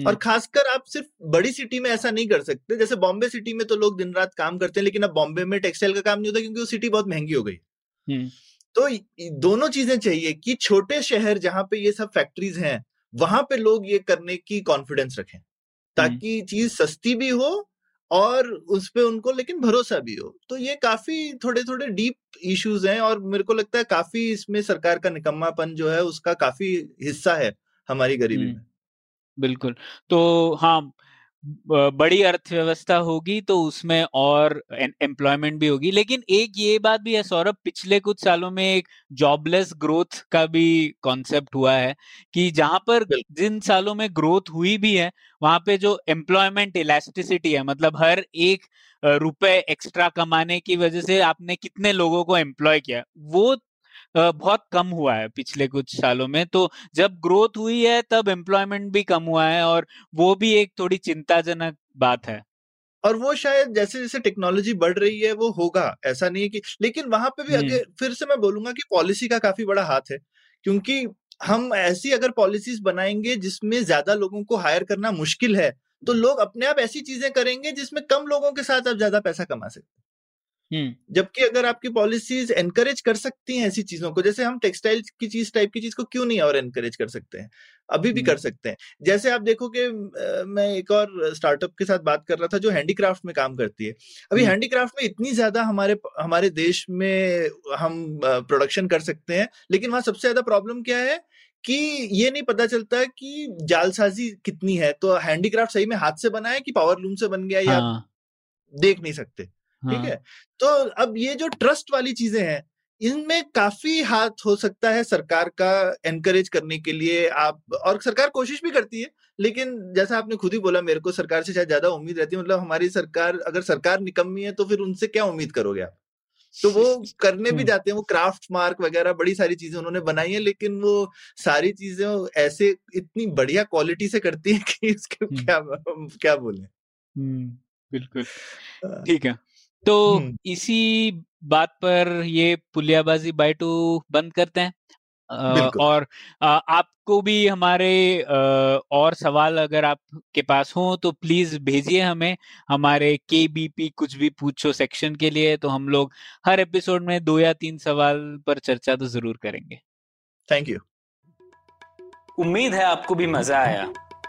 और खासकर आप सिर्फ़ बड़ी सिटी में ऐसा नहीं कर सकते। जैसे बॉम्बे सिटी में तो लोग दिन रात काम करते हैं लेकिन अब बॉम्बे में टेक्सटाइल का काम नहीं होता क्योंकि वो सिटी बहुत महँगी हो गई। हम्म। तो दोनों चीज़ें चाहिए कि छोटे शहर जहाँ पे ये सब फैक्ट्रीज हैं वहाँ पे लोग ये करने की कॉन्फिडेंस रखें। ताकि चीज़ सस्ती भी हो और उस पे उनको लेकिन भरोसा भी हो। तो ये काफ़ी थोड़े थोड़े डीप इश्यूज़ हैं और मेरे को लगता है काफ़ी इसमें सरकार का निकम्मापन जो है उसका काफ़ी हिस्सा है हमारी गरीबी में। बिल्कुल। तो हाँ बड़ी अर्थव्यवस्था होगी तो उसमें और एम्प्लॉयमेंट भी होगी। लेकिन एक ये बात भी है सौरभ पिछले कुछ सालों में एक जॉबलेस ग्रोथ का भी कॉन्सेप्ट हुआ है कि जहाँ पर जिन सालों में ग्रोथ हुई भी है वहाँ पे जो एम्प्लॉयमेंट इलास्टिसिटी है मतलब हर एक रुपए एक्स्ट्रा कमाने की वजह से आपने कितने लोगों को एम्प्लॉय किया वो बहुत कम हुआ है पिछले कुछ सालों में। तो जब ग्रोथ हुई है तब एम्प्लॉयमेंट भी कम हुआ है और वो भी एक थोड़ी चिंताजनक बात है। और वो शायद जैसे जैसे टेक्नोलॉजी बढ़ रही है वो होगा ऐसा नहीं है कि लेकिन वहाँ पे भी अगर फिर से मैं बोलूँगा कि पॉलिसी का काफ़ी बड़ा हाथ है क्योंकि हम ऐसी अगर पॉलिसीज़ बनाएँगे जिसमें ज़्यादा लोगों को हायर करना मुश्किल है तो लोग अपने आप ऐसी चीज़ें करेंगे जिसमें कम लोगों के साथ आप ज़्यादा पैसा कमा सकते जबकि अगर आपकी पॉलिसीज़ एनकरेज कर सकती हैं ऐसी चीज़ों को जैसे हम टेक्सटाइल की चीज़ टाइप की चीज़ को क्यों नहीं और एनकरेज कर सकते हैं? अभी भी कर सकते हैं। जैसे आप देखो कि मैं एक और स्टार्टअप के साथ बात कर रहा था जो हैंडीक्राफ्ट में काम करती है। अभी हैंडीक्राफ्ट में इतनी ज़्यादा हमारे हमारे देश में हम प्रोडक्शन कर सकते हैं लेकिन वहाँ सबसे ज़्यादा प्रॉब्लम क्या है कि ये नहीं पता चलता कि जालसाजी कितनी है। तो हैंडीक्राफ्ट सही में हाथ से बना है कि पावर लूम से बन गया या हाँ। देख नहीं सकते? ठीक हाँ। है? तो अब ये जो ट्रस्ट वाली चीज़ें हैं इनमें काफ़ी हाथ हो सकता है सरकार का एनकरेज करने के लिए आप और सरकार कोशिश भी करती है लेकिन जैसा आपने खुद ही बोला मेरे को सरकार से शायद ज़्यादा उम्मीद रहती है मतलब हमारी सरकार अगर सरकार निकम्मी है तो फिर उनसे क्या उम्मीद करोगे आप? तो वो करने भी जाते हैं वो क्राफ्ट मार्क वगैरह बड़ी सारी चीज़ें उन्होंने बनाई है लेकिन वो सारी चीज़ें ऐसे इतनी बढ़िया क्वालिटी से करती है कि इसके क्या क्या बोले? बिल्कुल। ठीक है। तो इसी बात पर ये पुलियाबाजी बाय टू बंद करते हैं। और आपको भी हमारे और सवाल अगर आपके पास हो तो प्लीज़ भेजिए हमें। हमारे के बी पी कुछ भी पूछो सेक्शन के लिए तो हम लोग हर एपिसोड में दो या तीन सवाल पर चर्चा तो ज़रूर करेंगे। Thank you. उम्मीद है आपको भी मज़ा आया।